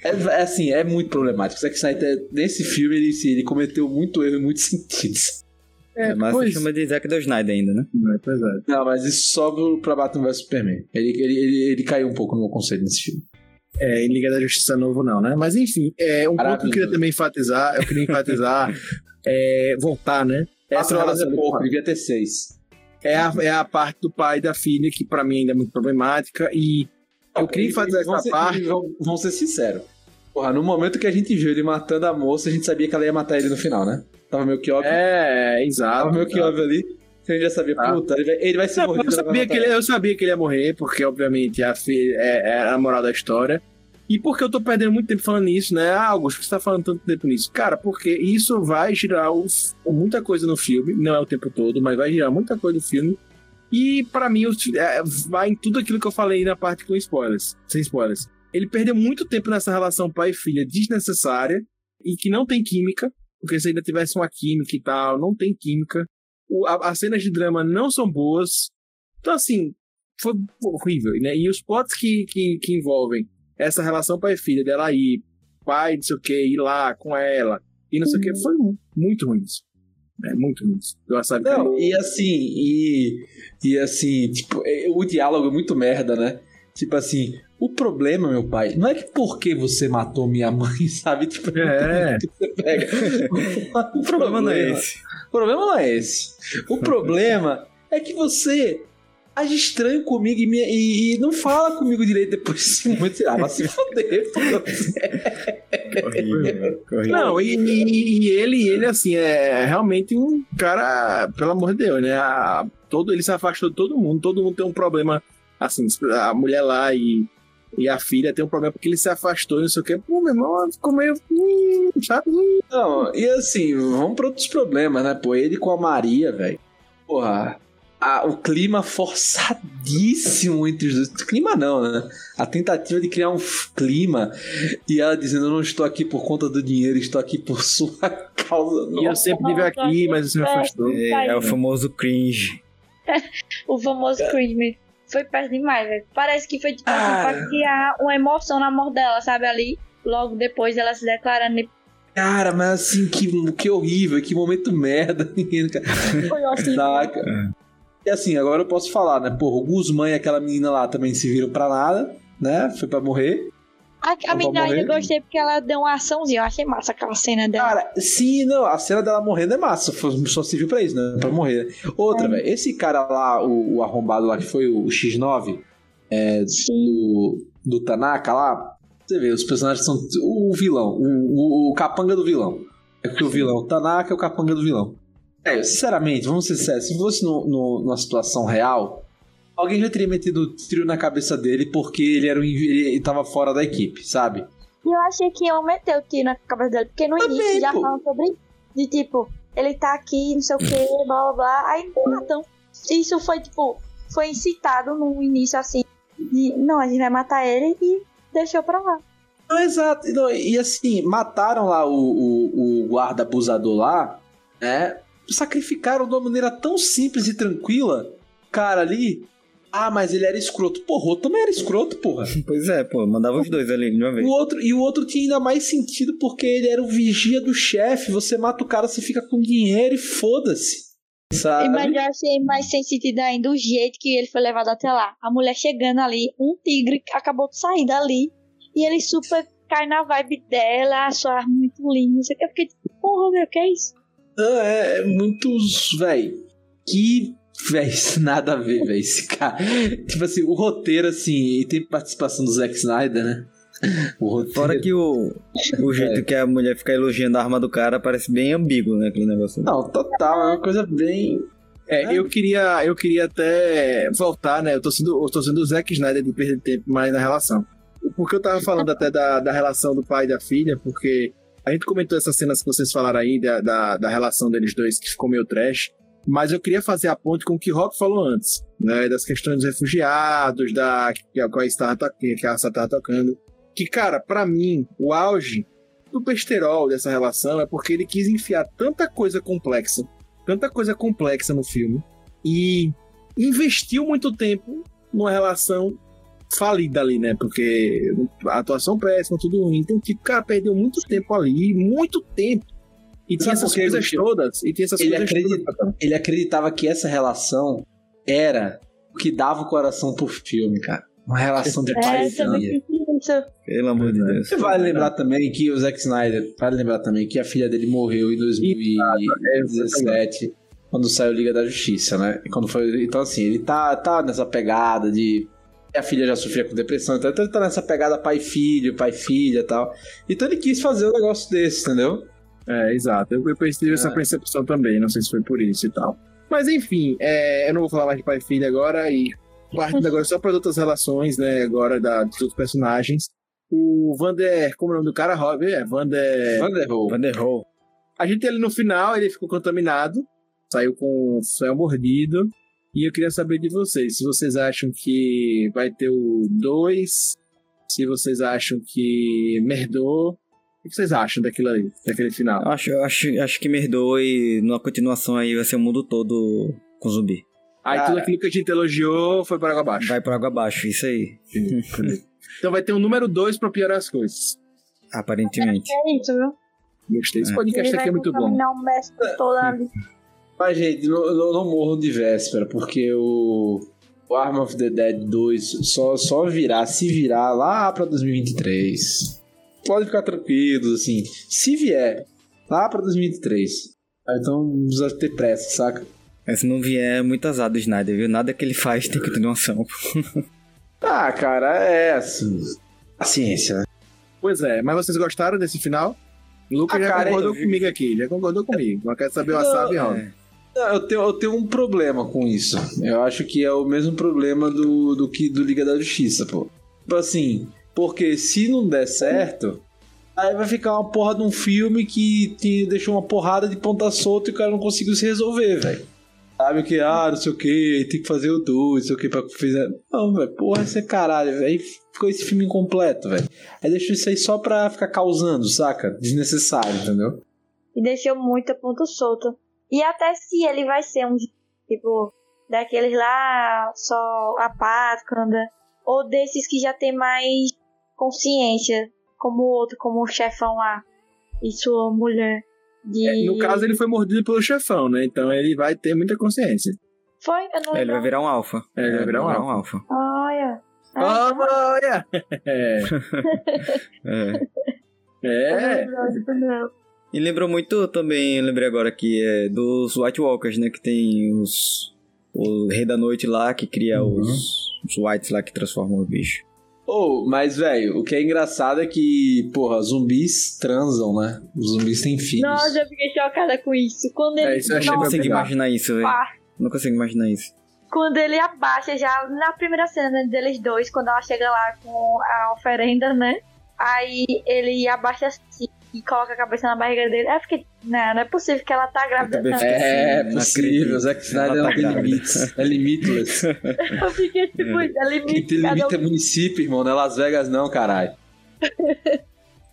Speaker 3: É, é assim, é muito problemático. Zack Snyder, nesse filme, ele, sim, ele cometeu muito erro em muitos sentidos.
Speaker 1: É,
Speaker 2: mas
Speaker 1: pois,
Speaker 2: chama de Zack do Snyder ainda, né?
Speaker 1: pois é.
Speaker 3: Não, mas isso só pro- pra Batman vs Superman. Ele, ele, ele, ele caiu um pouco no meu conceito nesse filme.
Speaker 1: É, em Liga da Justiça Novo não, né? Mas enfim, é, um ponto que eu queria também enfatizar, eu queria enfatizar, é, voltar, né?
Speaker 3: Quatro horas é pouco, devia ter seis.
Speaker 1: é a, é a parte do pai e da filha, que pra mim ainda é muito problemática, e eu queria
Speaker 3: vão
Speaker 1: essa
Speaker 3: ser,
Speaker 1: parte.
Speaker 3: Vão ser sinceros. Porra, no momento que a gente viu ele matando a moça, a gente sabia que ela ia matar ele no final, né? Tava meio que óbvio.
Speaker 1: É, exato.
Speaker 3: Tava meio que óbvio ali. A gente já sabia,
Speaker 1: Ah.
Speaker 3: puta, ele vai, ele vai ser
Speaker 1: Não,
Speaker 3: mordido.
Speaker 1: eu, sabia que ele, eu sabia que ele ia morrer, porque obviamente a filha é, é a moral da história. E porque eu tô perdendo muito tempo falando nisso, né? Ah, Augusto, por que você tá falando tanto tempo nisso? Cara, porque isso vai girar os- muita coisa no filme, não é o tempo todo, mas vai girar muita coisa no filme. E pra mim é, vai em tudo aquilo que eu falei na parte com spoilers, sem spoilers. Ele perdeu muito tempo nessa relação pai e filha desnecessária e que não tem química, porque se ainda tivesse uma química e tal, não tem química. O- a- as cenas de drama não são boas. Então, assim, foi horrível, né? E os plots que, que, que envolvem essa relação pai e filha, dela ir, pai, não sei o que, ir lá com ela, e não sei o que, foi mu- muito ruim isso. É muito. Do wasabi
Speaker 3: Não, e assim, e, e assim, tipo, é- o diálogo é muito merda, né? Tipo assim, o problema, meu pai, não é que porque você matou minha mãe, sabe? Tipo,
Speaker 1: É.
Speaker 3: que você pega. O
Speaker 2: problema não é esse.
Speaker 3: O problema não é esse. O problema é que você age estranho comigo e, me- e- e não fala comigo direito depois desse momento. Ah, vai se foder,
Speaker 2: horrível.
Speaker 1: Não, e, e- e ele, ele, assim, é realmente um cara, pelo amor de Deus, né? A- todo, ele se afastou de todo mundo, todo mundo tem um problema, assim, a mulher lá e, e a filha tem um problema porque ele se afastou e não sei o quê. Pô, meu irmão, ficou meio. Hum, sabe?
Speaker 3: Não, e assim, vamos para outros problemas, né? Pô, ele com a Maria, velho. Porra, a- o clima forçadíssimo entre os dois. Clima não, né? A tentativa de criar um clima e ela dizendo: Eu não estou aqui por conta do dinheiro, estou aqui por sua causa.
Speaker 1: E eu sempre tive aqui, mas você me afastou.
Speaker 2: É, é o famoso cringe.
Speaker 4: O famoso crime. Foi perto demais, velho. Parece que foi tipo assim,
Speaker 3: Ah.
Speaker 4: pra criar uma emoção na morte dela, sabe? Ali, logo depois ela se declarando.
Speaker 3: Cara, mas assim, que, que horrível, que momento merda.
Speaker 4: Foi assim.
Speaker 3: Saca? E assim, agora eu posso falar, né? Porra, o Guzmán e aquela menina lá também se viram pra nada, né? Foi pra morrer.
Speaker 4: A, a menina
Speaker 3: morrer.
Speaker 4: gostei porque ela deu uma açãozinha. Eu achei massa aquela cena dela.
Speaker 3: Cara, sim, não, a cena dela morrendo é massa, foi- só serviu pra isso, né? Pra morrer. Outra, velho, esse cara lá, o, o arrombado lá que foi o X9, é, do, do Tanaka lá, você vê, os personagens são o vilão, o, o, o capanga do vilão. É que o vilão, o Tanaka é o capanga do vilão. É, sinceramente, vamos ser sérios, se fosse no, no- numa situação real, alguém já teria metido tiro na cabeça dele porque ele era um, ele tava fora da equipe, sabe?
Speaker 4: E eu achei que iam meter o tiro na cabeça dele, porque no
Speaker 3: Também,
Speaker 4: início já
Speaker 3: pô.
Speaker 4: falam sobre de tipo, ele tá aqui, não sei o que, blá blá blá. Aí matam. Isso foi tipo, foi incitado no início assim. De, não, a gente vai matar ele e deixou pra lá.
Speaker 3: Não, exato. Não, e assim, mataram lá o, o, o guarda abusador lá, né? Sacrificaram de uma maneira tão simples e tranquila. Cara ali. Ah, mas ele era escroto. Porra, o também era escroto, porra.
Speaker 2: Pois é, pô, mandava os dois ali de uma vez.
Speaker 3: O outro, e o outro tinha ainda mais sentido porque ele era o vigia do chefe. Você mata o cara, você fica com dinheiro e foda-se. Sabe?
Speaker 4: Mas eu achei mais sem sentido ainda o jeito que ele foi levado até lá. A mulher chegando ali, um tigre acabou de sair dali. E ele super cai na vibe dela, achou a arma muito linda. não sei o que. Eu fiquei tipo, porra, meu, que é isso?
Speaker 3: É, é muitos, véi. Que, véi, isso nada a ver, véi. Esse cara. Tipo assim, o roteiro, assim, e tem participação do Zack Snyder, né? O roteiro.
Speaker 2: Fora que o, o jeito que a mulher fica elogiando a arma do cara parece bem ambíguo, né? Aquele negócio.
Speaker 3: Não, total, é uma coisa bem.
Speaker 1: É, eu queria, eu queria até voltar, né? Eu tô sendo, eu tô sendo o Zack Snyder de perder tempo mais na relação. Porque eu tava falando até da, da relação do pai e da filha, porque a gente comentou essas cenas que vocês falaram aí, da, da, da relação deles dois, que ficou meio trash. Mas eu queria fazer a ponte com o que Rock falou antes, né? Das questões dos refugiados, da que a qual a Star tá- que a Star tá tocando. Que, cara, pra mim, o auge do besterol dessa relação é porque ele quis enfiar tanta coisa complexa, tanta coisa complexa no filme, e investiu muito tempo numa relação falida ali, né? Porque a atuação péssima, tudo ruim. Então, tipo, cara, perdeu muito tempo ali, muito tempo. E tinha essas coisas todas. E tinha essas
Speaker 3: Ele
Speaker 1: coisas
Speaker 3: acredita-
Speaker 1: todas.
Speaker 3: Ele acreditava que essa relação era o que dava o coração pro filme, cara. Uma relação de pai
Speaker 4: É,
Speaker 3: e filha.
Speaker 2: Pelo amor de Deus.
Speaker 3: Você vale lembrar também que o Zack Snyder, vale lembrar também que a filha dele morreu em 2017, quando saiu Liga da Justiça, né? Quando foi, então assim, ele tá, tá nessa pegada de a filha já sofria com depressão, então ele tá nessa pegada pai filho, pai filha, e tal. Então ele quis fazer um negócio desse, entendeu?
Speaker 1: É, exato. Eu, eu tive essa
Speaker 3: É.
Speaker 1: percepção também, não sei se foi por isso e tal. Mas enfim, é, eu não vou falar mais de pai e filha agora, e partindo agora só para as outras relações, né, agora da, dos outros personagens. O Vander, como é o nome do cara? Rob, é, Vander...
Speaker 3: Vanderhol.
Speaker 2: Vanderhol.
Speaker 1: A gente ali no final, ele ficou contaminado, saiu com saiu mordido. E eu queria saber de vocês, se vocês acham que vai ter o 2, se vocês acham que merdou. O que vocês acham daquilo aí, daquele final?
Speaker 2: Acho, acho, acho que merdou e numa continuação aí vai ser o mundo todo com zumbi.
Speaker 1: Aí
Speaker 3: Cara.
Speaker 1: tudo aquilo que a gente elogiou foi para água abaixo.
Speaker 2: Vai por água abaixo, isso aí.
Speaker 1: Então vai ter um número 2 para piorar as coisas.
Speaker 2: Aparentemente.
Speaker 4: É isso, viu?
Speaker 1: Gostei. Esse
Speaker 2: É.
Speaker 1: podcast aqui é muito bom.
Speaker 4: contaminar o mestre todo ali.
Speaker 3: Mas, gente, não, não, não morram de véspera, porque o, o Arm of the Dead 2 só, só virá, se virar lá pra 2023. Pode ficar tranquilos, assim. Se vier lá pra 2023. Ah, Então não precisa ter pressa, saca?
Speaker 2: Mas se não vier, é muito azar do Snyder, viu? Nada que ele faz tem continuação.
Speaker 3: Ah, cara, é assim. Paciência, né?
Speaker 1: Pois é, mas vocês gostaram desse final? O Lucas
Speaker 3: Ah,
Speaker 1: já
Speaker 3: cara,
Speaker 1: concordou comigo aqui, já concordou comigo. Mas quer saber o wasabi, ó.
Speaker 2: É.
Speaker 3: Eu tenho, eu tenho um problema com isso. Eu acho que é o mesmo problema do, do que do Liga da Justiça, pô. Tipo assim, porque se não der certo, aí vai ficar uma porra de um filme que te deixou uma porrada de ponta solta e o cara não conseguiu se resolver, velho. Sabe que, ah, não sei o que, tem que fazer o 2, não sei o que pra fazer. Não, velho, porra, isso é caralho, velho. Aí ficou esse filme incompleto, velho. Aí deixou isso aí só pra ficar causando, saca? Desnecessário, entendeu?
Speaker 4: E deixou muita ponta solta. E até se ele vai ser um tipo daqueles lá só apático, anda, ou desses que já tem mais consciência, como o outro, como o chefão lá e sua mulher. De...
Speaker 1: É, no caso, ele foi mordido pelo chefão, né? Então ele vai ter muita consciência.
Speaker 4: Foi? Eu não
Speaker 2: É, ele vai virar um alfa.
Speaker 1: É, ele vai virar um
Speaker 2: alfa.
Speaker 4: Olha.
Speaker 1: Olha! É.
Speaker 2: É.
Speaker 1: é.
Speaker 4: Não.
Speaker 2: E lembrou muito também, eu lembrei agora que é dos White Walkers, né? Que tem os. O Rei da Noite lá que cria os, os Whites lá que transformam o bicho.
Speaker 3: Oh, mas, velho, o que é engraçado é que, porra, zumbis transam, né? Os zumbis têm filhos.
Speaker 4: Nossa, eu fiquei chocada com isso. Quando ele,
Speaker 1: É, isso eu achei
Speaker 2: não consigo imaginar isso, velho.
Speaker 4: pá,
Speaker 2: Não consigo imaginar isso.
Speaker 4: quando ele abaixa já na primeira cena né, deles dois, quando ela chega lá com a oferenda, né? Aí ele abaixa assim e coloca a cabeça na barriga dele. Aí eu fiquei, não, não é possível que ela tá grávida. Não.
Speaker 2: fiquei-
Speaker 3: É
Speaker 2: Não
Speaker 3: possível. Zack Snyder não
Speaker 2: tá
Speaker 3: tem limites. É limitless.
Speaker 4: Eu fiquei tipo, é
Speaker 3: Quem
Speaker 4: limite.
Speaker 3: tem
Speaker 4: cada
Speaker 3: limite é
Speaker 4: um-
Speaker 3: município, irmão, não é Las Vegas não, caralho.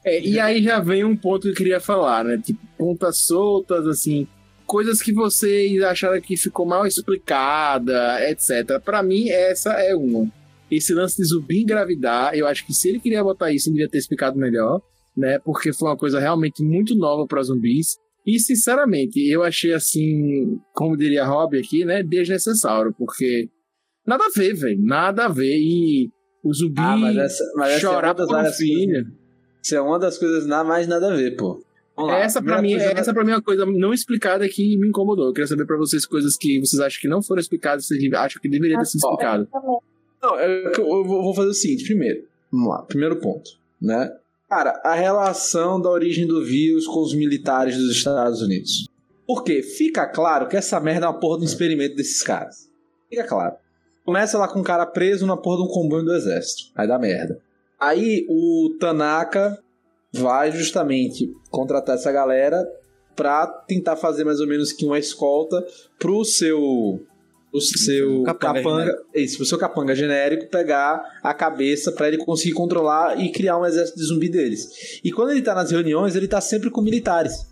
Speaker 1: É, e aí já vem um ponto que eu queria falar, né? Tipo, pontas soltas, assim, coisas que vocês acharam que ficou mal explicada, etc. Pra mim, essa é uma. Esse lance de zumbi engravidar, eu acho que se ele queria botar isso, ele devia ter explicado melhor, né? Porque foi uma coisa realmente muito nova para zumbis. E, sinceramente, eu achei assim, como diria Rob aqui, né? Desnecessário, porque nada a ver, velho. Nada a ver. E o zumbi
Speaker 3: Ah, mas essa, mas essa é
Speaker 1: chorar
Speaker 3: uma das
Speaker 1: por um
Speaker 3: várias
Speaker 1: filho.
Speaker 3: coisas- Isso é uma das coisas na mais nada a ver, pô. Vamos
Speaker 1: Essa pra,
Speaker 3: primeira
Speaker 1: mim,
Speaker 3: coisa-
Speaker 1: essa pra mim é uma coisa não explicada que me incomodou. Eu queria saber pra vocês coisas que vocês acham que não foram explicadas, vocês acham que deveria ter sido
Speaker 3: Ó,
Speaker 1: explicado.
Speaker 3: Não, é que eu eu vou vou fazer o seguinte, primeiro. Vamos lá, primeiro ponto, né? Cara, a relação da origem do vírus com os militares dos Estados Unidos. Porque fica claro que essa merda é uma porra de um experimento desses caras. Fica claro. Começa lá com um cara preso na porra de um comboio do exército. Aí dá merda. Aí o Tanaka vai justamente contratar essa galera pra tentar fazer mais ou menos que uma escolta pro seu o seu
Speaker 2: Capanga
Speaker 3: capanga,
Speaker 2: genérico.
Speaker 3: isso, pro seu capanga genérico pegar a cabeça pra ele conseguir controlar e criar um exército de zumbi deles. E quando ele tá nas reuniões, ele tá sempre com militares.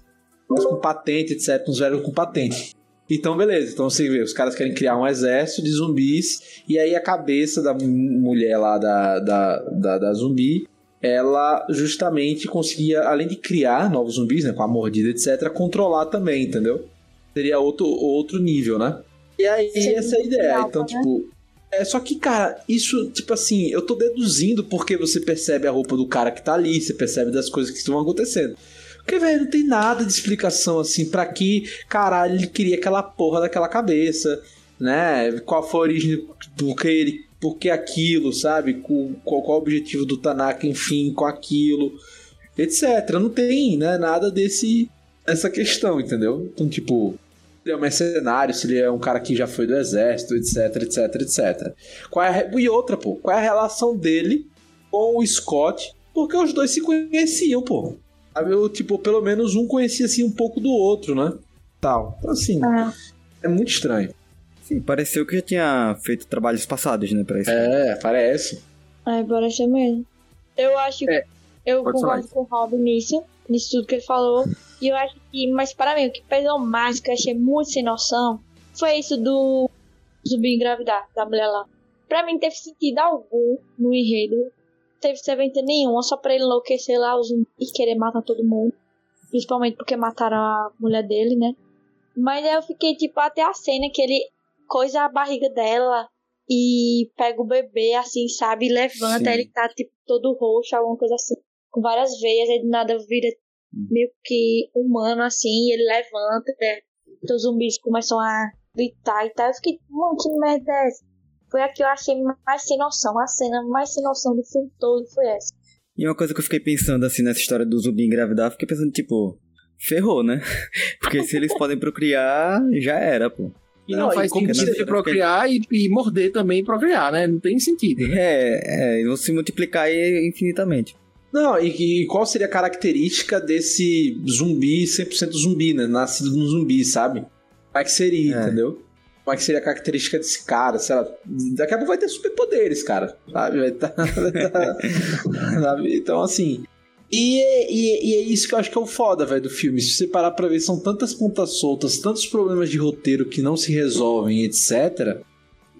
Speaker 3: Com patente, etc, uns velhos com patente. Então, beleza. Então você vê, os caras querem criar um exército de zumbis, e aí a cabeça da mu- mulher lá da, da, da, da zumbi, ela justamente conseguia, além de criar novos zumbis, né, com a mordida, etc, controlar também, entendeu? Seria outro, outro nível, né? E aí,
Speaker 4: Sim,
Speaker 3: essa é a ideia. Então,
Speaker 4: né?
Speaker 3: tipo, é só que, cara, isso, tipo assim, eu tô deduzindo porque você percebe a roupa do cara que tá ali, você percebe das coisas que estão acontecendo. Porque, velho, não tem nada de explicação assim pra que caralho ele queria aquela porra daquela cabeça, né? Qual foi a origem do que ele. Por que aquilo, sabe? Qual, qual, qual o objetivo do Tanaka, enfim, com aquilo, etc. Não tem, né? Nada desse. Essa questão, entendeu? Então, tipo, ele é um mercenário, se ele é um cara que já foi do exército, etc, etc, etc. Qual é a E outra, pô, qual é a relação dele com o Scott? Porque os dois se conheciam, pô. Sabe, eu, tipo, pelo menos um conhecia assim um pouco do outro, né? Tal. Então, assim,
Speaker 4: Ah,
Speaker 3: é muito estranho.
Speaker 2: Sim, pareceu que já tinha feito trabalhos passados, né, pra isso.
Speaker 3: É, parece.
Speaker 4: é, parece mesmo. Eu acho
Speaker 1: É,
Speaker 4: Eu
Speaker 1: pode
Speaker 4: concordo com o Rob nisso, nisso tudo que ele falou. E eu acho que, mas para mim, o que pesou mais, que eu achei muito sem noção, foi isso do zumbi engravidar, da mulher lá. Pra mim, teve sentido algum no enredo. Teve servente nenhuma, só pra ele enlouquecer lá o zumbi e querer matar todo mundo. Principalmente porque mataram a mulher dele, né? Mas aí eu fiquei, tipo, até a cena que ele coisa a barriga dela e pega o bebê, assim, sabe? E levanta,
Speaker 2: Sim.
Speaker 4: ele tá, tipo, todo roxo, alguma coisa assim. Com várias veias, aí do nada vira meio que humano, assim, e ele levanta, né? Então os zumbis começam a gritar e tal. Eu fiquei, mano, que merda é essa? Foi a que eu achei mais sem noção. A cena mais sem noção do filme todo foi essa.
Speaker 2: E uma coisa que eu fiquei pensando, assim, nessa história do zumbi engravidar, eu fiquei pensando, tipo, ferrou, né? Porque se eles podem procriar, já era, pô.
Speaker 1: E não,
Speaker 3: Não, e
Speaker 1: faz sentido você procriar e, e morder também e procriar, né? Não tem sentido. né?
Speaker 2: É, é, e vão se multiplicar aí infinitamente.
Speaker 3: Não, e, e qual seria a característica desse zumbi 100% zumbi, né? Nascido no zumbi, sabe? Como é que seria,
Speaker 2: É.
Speaker 3: entendeu? Como é que seria a característica desse cara? Sei lá, daqui a pouco vai ter superpoderes, cara. Sabe? Vai tá, sabe? Então, assim. E é, e e é isso que eu acho que é o foda, velho, do filme. Se você parar pra ver, são tantas pontas soltas, tantos problemas de roteiro que não se resolvem, etc.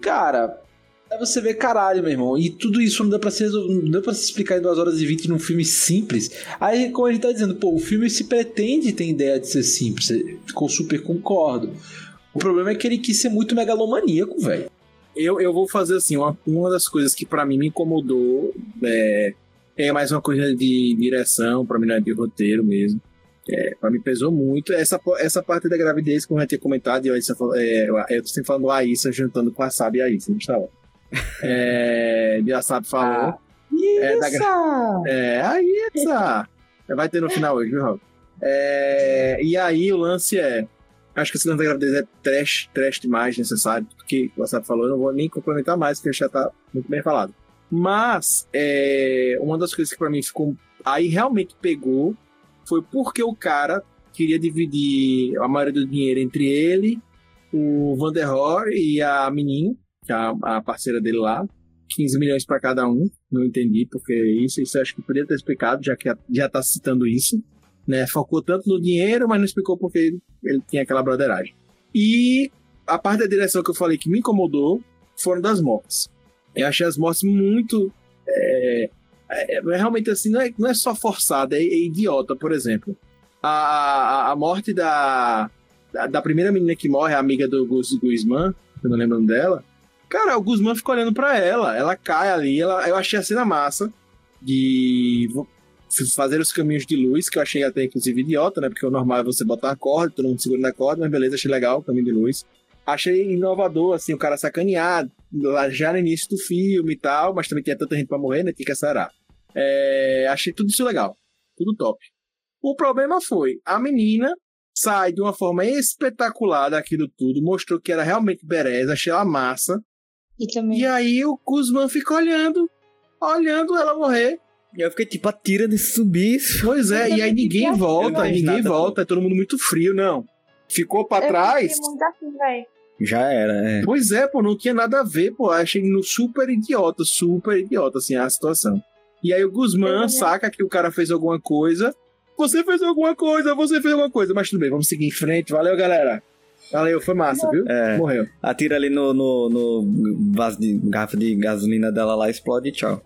Speaker 3: Cara, Aí você vê, caralho, meu irmão. E tudo isso não dá pra se, dá pra se explicar em 2 horas e 20 num filme simples. Aí, como a gente tá dizendo, pô, o filme se pretende ter ideia de ser simples. Eu super concordo. O problema é que ele quis ser muito megalomaníaco, velho.
Speaker 1: Eu, eu vou fazer assim, uma, uma das coisas que pra mim me incomodou é, é mais uma coisa de direção, pra mim não é de roteiro mesmo. É, pra mim pesou muito. Essa, essa parte da gravidez, como eu já tinha comentado, e falou- é, eu sempre falando a Aissa juntando com a Sabe e a Aissa, não estava. É, a Sabe falou. É, da É, aí essa. Vai ter no final hoje, viu, Raul? É, e aí o lance é. Acho que esse lance da gravidez é trash, trash demais, necessário, porque o WhatsApp falou, eu não vou nem complementar mais, porque já tá muito bem falado. Mas é, uma das coisas que pra mim ficou. Aí realmente pegou foi porque o cara queria dividir a maioria do dinheiro entre ele, o Vanderhor e a menina, que é a, a parceira dele lá. 15 milhões para cada um. Não entendi porque isso. Isso acho que poderia ter explicado, já que já tá citando isso. Né? Focou tanto no dinheiro, mas não explicou porque ele, ele tinha aquela broderagem. E a parte da direção que eu falei que me incomodou foram das mortes. Eu achei as mortes muito. É, é- é realmente assim, não é, não é só forçada, é, é idiota, por exemplo. A, a, a morte da, da, da primeira menina que morre, a amiga do Gus Guzman, eu não lembro o nome dela. Cara, o Guzman fica olhando pra ela, ela cai ali, ela, eu achei a cena massa de fazer os caminhos de luz, que eu achei até inclusive idiota, né? Porque o normal é você botar uma corda, todo mundo segura na corda, mas beleza, achei legal o caminho de luz. Achei inovador, assim, o cara sacanear lá já no início do filme e tal, mas também tinha tanta gente pra morrer, né? Tinha que. É, achei tudo isso legal, tudo top. O problema foi, a menina sai de uma forma espetacular daquilo tudo, mostrou que era realmente bereza, achei ela massa.
Speaker 4: E também.
Speaker 1: E aí o Kuzman fica olhando, olhando ela morrer.
Speaker 2: E eu fiquei tipo, atira nesse zumbis.
Speaker 1: Pois é, e aí ninguém volta, ninguém
Speaker 2: nada,
Speaker 1: volta, é todo mundo muito frio, não. Ficou pra
Speaker 4: Eu
Speaker 1: trás.
Speaker 4: muito assim.
Speaker 2: Já era, é.
Speaker 1: Pois é, pô, não tinha nada a ver, pô. Achei no super idiota, super idiota, assim, a situação. E aí o Guzman
Speaker 4: Uhum.
Speaker 1: saca que o cara fez alguma coisa. Você fez alguma coisa, você fez alguma coisa. Mas tudo bem, vamos seguir em frente. Valeu, galera. Valeu, foi massa, viu?
Speaker 2: É.
Speaker 1: Morreu.
Speaker 2: Atira ali no, no, no vaso de garrafa de gasolina dela lá, explode e tchau.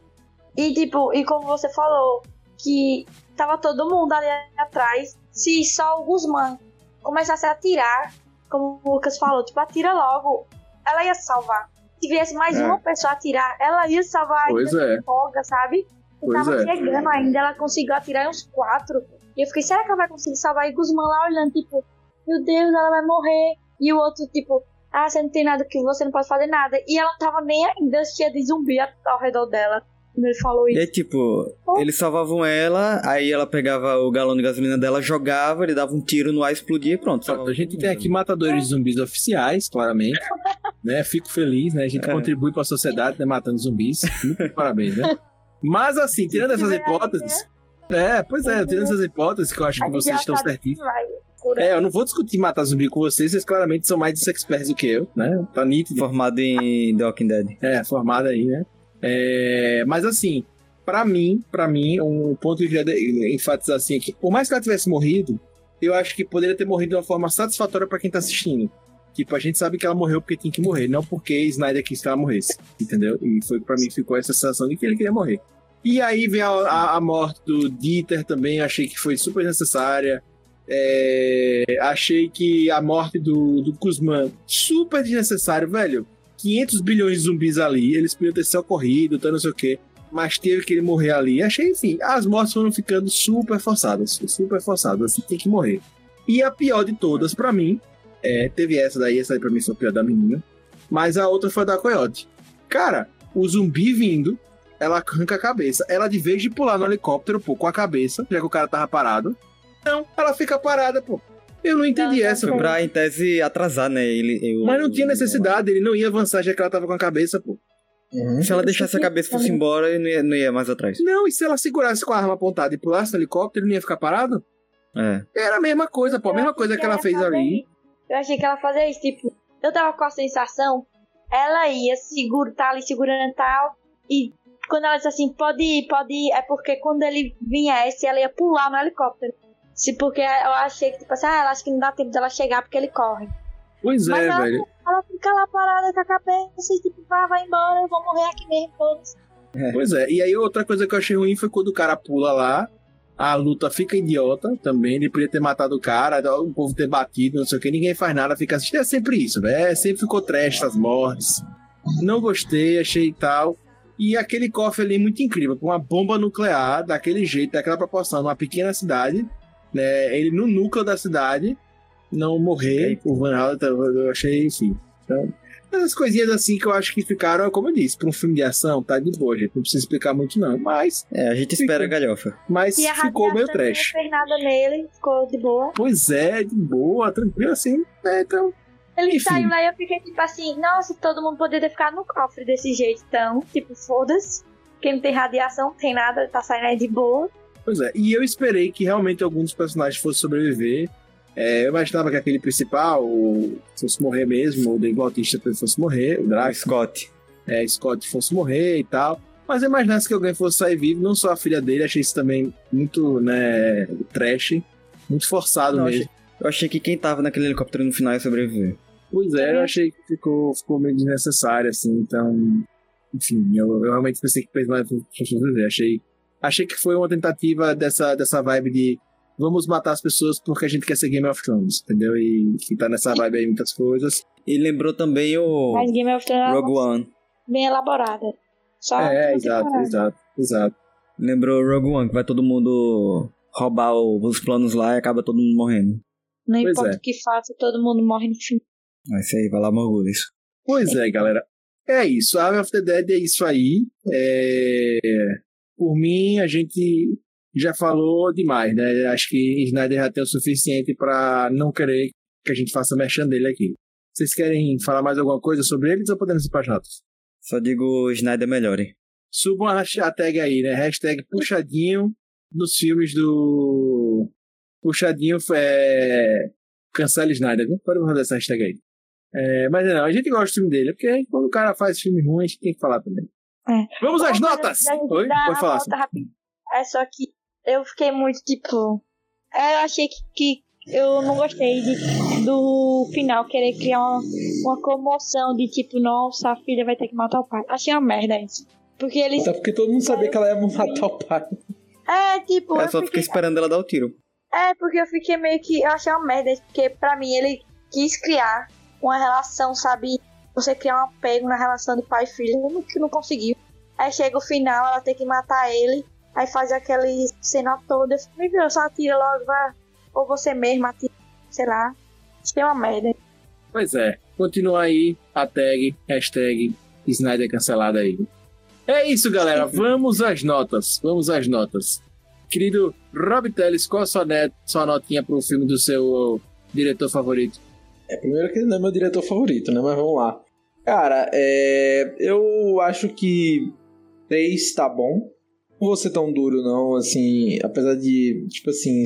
Speaker 4: E tipo, e como você falou, que tava todo mundo ali atrás, se só o Guzmán começasse a atirar, como o Lucas falou, tipo, atira logo, ela ia salvar. Se viesse mais
Speaker 1: É.
Speaker 4: uma pessoa atirar, ela ia salvar
Speaker 1: Pois
Speaker 4: ainda
Speaker 1: é.
Speaker 4: folga, sabe? E
Speaker 1: Pois
Speaker 4: tava
Speaker 1: é.
Speaker 4: chegando ainda, ela conseguiu atirar em uns quatro. E eu fiquei, será que ela vai conseguir salvar? E Guzmán lá olhando, tipo, meu Deus, ela vai morrer. E o outro, tipo, ah, você não tem nada que você não pode fazer nada. E ela não tava nem ainda cheia de zumbi ao redor dela. Quando ele falou
Speaker 2: E
Speaker 4: isso.
Speaker 2: aí, tipo, eles salvavam ela, aí ela pegava o galão de gasolina dela, jogava, ele dava um tiro no ar, explodia e pronto.
Speaker 1: Pronto, a gente tem aqui matadores de zumbis oficiais, claramente. né? Fico feliz, né? A gente
Speaker 2: É.
Speaker 1: contribui para a sociedade, né? Matando zumbis. Muito parabéns, né? Mas assim, tirando essas hipóteses. É, pois é, tirando essas hipóteses que eu acho que vocês estão certinhos. É, eu não vou discutir matar zumbi com vocês, vocês claramente são mais experts do que eu, né? Tá nítido.
Speaker 2: Formado em The Walking Dead.
Speaker 1: É, formado aí, né? É, mas assim, pra mim, para mim, um ponto que eu queria de- enfatizar assim é que, por mais que ela tivesse morrido, eu acho que poderia ter morrido de uma forma satisfatória pra quem tá assistindo. Tipo, a gente sabe que ela morreu porque tinha que morrer, não porque Snyder quis que ela morresse, entendeu? E foi para mim ficou essa sensação de que ele queria morrer. E aí vem a, a- a morte do Dieter também, achei que foi super necessária. É, achei que a morte do, do Kuzman super desnecessário, velho. 500 bilhões de zumbis ali, eles podiam ter socorrido, tá, não sei o quê. Mas teve que ele morrer ali. Achei, enfim, as mortes foram ficando super forçadas. Super forçadas, assim, tem que morrer. E a pior de todas, pra mim, é, teve essa daí, essa aí pra mim foi a pior da menina. Mas a outra foi a da Coyote. Cara, o zumbi vindo, ela arranca a cabeça. Ela, de vez de pular no helicóptero, pô, com a cabeça, já que o cara tava parado. Não, ela fica parada, pô. Eu não entendi
Speaker 4: Não,
Speaker 1: essa,
Speaker 2: Foi
Speaker 1: pô.
Speaker 2: pra, em tese, atrasar, né? Ele, eu-
Speaker 1: Mas não tinha necessidade, ele não ia avançar já que ela tava com a cabeça, pô.
Speaker 2: Se ela deixasse a cabeça e fosse embora, ele não ia, não ia mais atrás.
Speaker 1: Não, e se ela segurasse com a arma apontada e pulasse no helicóptero, ele não ia ficar parado?
Speaker 2: É.
Speaker 1: Era a mesma coisa, pô. A mesma coisa que ela fez ali.
Speaker 4: Eu achei que ela fazia isso, tipo, eu tava com a sensação, ela ia segurar, tá ali segurando e tal, e quando ela disse assim, pode ir, pode ir, é porque quando ele viesse, ela ia pular no helicóptero. Se porque eu achei que, tipo assim, ah, ela acha que não dá tempo dela chegar porque ele corre.
Speaker 1: Pois
Speaker 4: Mas
Speaker 1: é,
Speaker 4: ela-
Speaker 1: velho.
Speaker 4: Ela fica lá parada com a cabeça e tipo, vai, vai embora, eu vou morrer aqui mesmo, foda-se.
Speaker 1: Pois é. E aí outra coisa que eu achei ruim foi quando o cara pula lá, a luta fica idiota também. Ele podia ter matado o cara, o povo ter batido, não sei o que, ninguém faz nada, fica assistindo. É sempre isso, velho. É, sempre ficou trash essas mortes. Não gostei, achei tal. E aquele cofre ali muito incrível, com uma bomba nuclear daquele jeito, daquela proporção, numa pequena cidade, né? Ele no núcleo da cidade, não morrer, o Van Halen, eu achei, enfim. Então, essas coisinhas assim que eu acho que ficaram, como eu disse, pra um filme de ação, tá de boa, gente. Não precisa explicar muito, não. Mas,
Speaker 2: É, a gente espera galhofa.
Speaker 1: mas
Speaker 4: E a
Speaker 1: ficou meio trash.
Speaker 4: Não fez nada nele, ficou de boa.
Speaker 1: Pois é, de boa, tranquilo assim. É, então,
Speaker 4: Ele
Speaker 1: Enfim.
Speaker 4: saiu lá e eu fiquei tipo assim, nossa, todo mundo poderia ficado no cofre desse jeito, então, tipo, foda-se. Porque não tem radiação, não tem nada, tá saindo aí de boa.
Speaker 1: Pois é. E eu esperei que realmente algum dos personagens fosse sobreviver. É, eu imaginava que aquele principal fosse morrer mesmo, o Dave Bautista fosse morrer, o
Speaker 2: O
Speaker 1: Drax,
Speaker 2: Scott.
Speaker 1: é, Scott fosse morrer e tal. Mas eu imaginasse que alguém fosse sair vivo, não só a filha dele, achei isso também muito, né, trash, muito forçado
Speaker 2: Não,
Speaker 1: mesmo.
Speaker 2: achei- Eu achei que quem tava naquele helicóptero no final ia sobreviver.
Speaker 1: Pois é, eu achei que ficou, ficou meio desnecessário, assim, então. Enfim, eu, eu realmente pensei que fez mais pra sobreviver. Achei, achei que foi uma tentativa dessa, dessa vibe de vamos matar as pessoas porque a gente quer ser Game of Thrones, entendeu? E que tá nessa vibe aí muitas coisas.
Speaker 2: E lembrou também o
Speaker 4: Mas Game of Thrones é
Speaker 2: Rogue One.
Speaker 4: bem elaborada. Só
Speaker 1: É,
Speaker 4: não
Speaker 1: exato, exato, exato.
Speaker 2: Lembrou o Rogue One, que vai todo mundo roubar os planos lá e acaba todo mundo morrendo.
Speaker 4: Não
Speaker 1: Pois
Speaker 4: importa
Speaker 1: é.
Speaker 4: o que faça, todo mundo morre no fim.
Speaker 2: Vai ser aí, vai lá, Morgulho. Isso.
Speaker 1: Pois é, galera. É isso. Army of the Dead é isso aí. É, Por mim, a gente já falou demais, né? Acho que Snyder já tem o suficiente pra não querer que a gente faça merchan dele aqui. Vocês querem falar mais alguma coisa sobre eles ou podemos ir para as notas?
Speaker 2: Só digo Snyder melhore.
Speaker 1: Subam a hashtag aí, né? Hashtag puxadinho nos filmes do. Puxadinho é. Cancela Snyder, viu? Pode mandar essa hashtag aí. É, mas não, a gente gosta do filme dele, porque quando o cara faz filme ruim, a gente tem que falar também.
Speaker 4: É.
Speaker 1: Vamos às notas!
Speaker 4: da-
Speaker 1: Oi?
Speaker 4: da
Speaker 1: Pode falar.
Speaker 4: nota rapidinho. É só que eu fiquei muito tipo. é, Eu achei que, que eu não gostei de- do final querer criar uma, uma comoção de tipo, nossa, a filha vai ter que matar o pai. Achei uma merda isso. Porque eles.
Speaker 3: Até porque todo mundo sabia que ela ia matar o pai.
Speaker 4: É, tipo,
Speaker 2: Eu
Speaker 4: eu
Speaker 2: só
Speaker 4: fiquei
Speaker 2: fiquei esperando ela dar o tiro.
Speaker 4: É, porque eu fiquei meio que. Eu achei uma merda, porque pra mim ele quis criar uma relação, sabe? Você criar um apego na relação de pai e filho, não, que não conseguiu. Aí chega o final, ela tem que matar ele, aí faz aquele cena toda. Meu Deus, só atira logo, vai. Ou você mesmo atira, sei lá. Isso é uma merda.
Speaker 1: Pois é, continua aí a tag, hashtag Snyder cancelado aí. É isso, galera. Vamos às notas. Vamos às notas. Querido Rob Teles, qual a sua, net, sua notinha pro filme do seu diretor favorito?
Speaker 3: É, primeiro que ele não é meu diretor favorito, né? Mas vamos lá. Cara, é, eu acho que 3 tá bom. Não vou ser tão duro, não, assim, apesar de, tipo assim.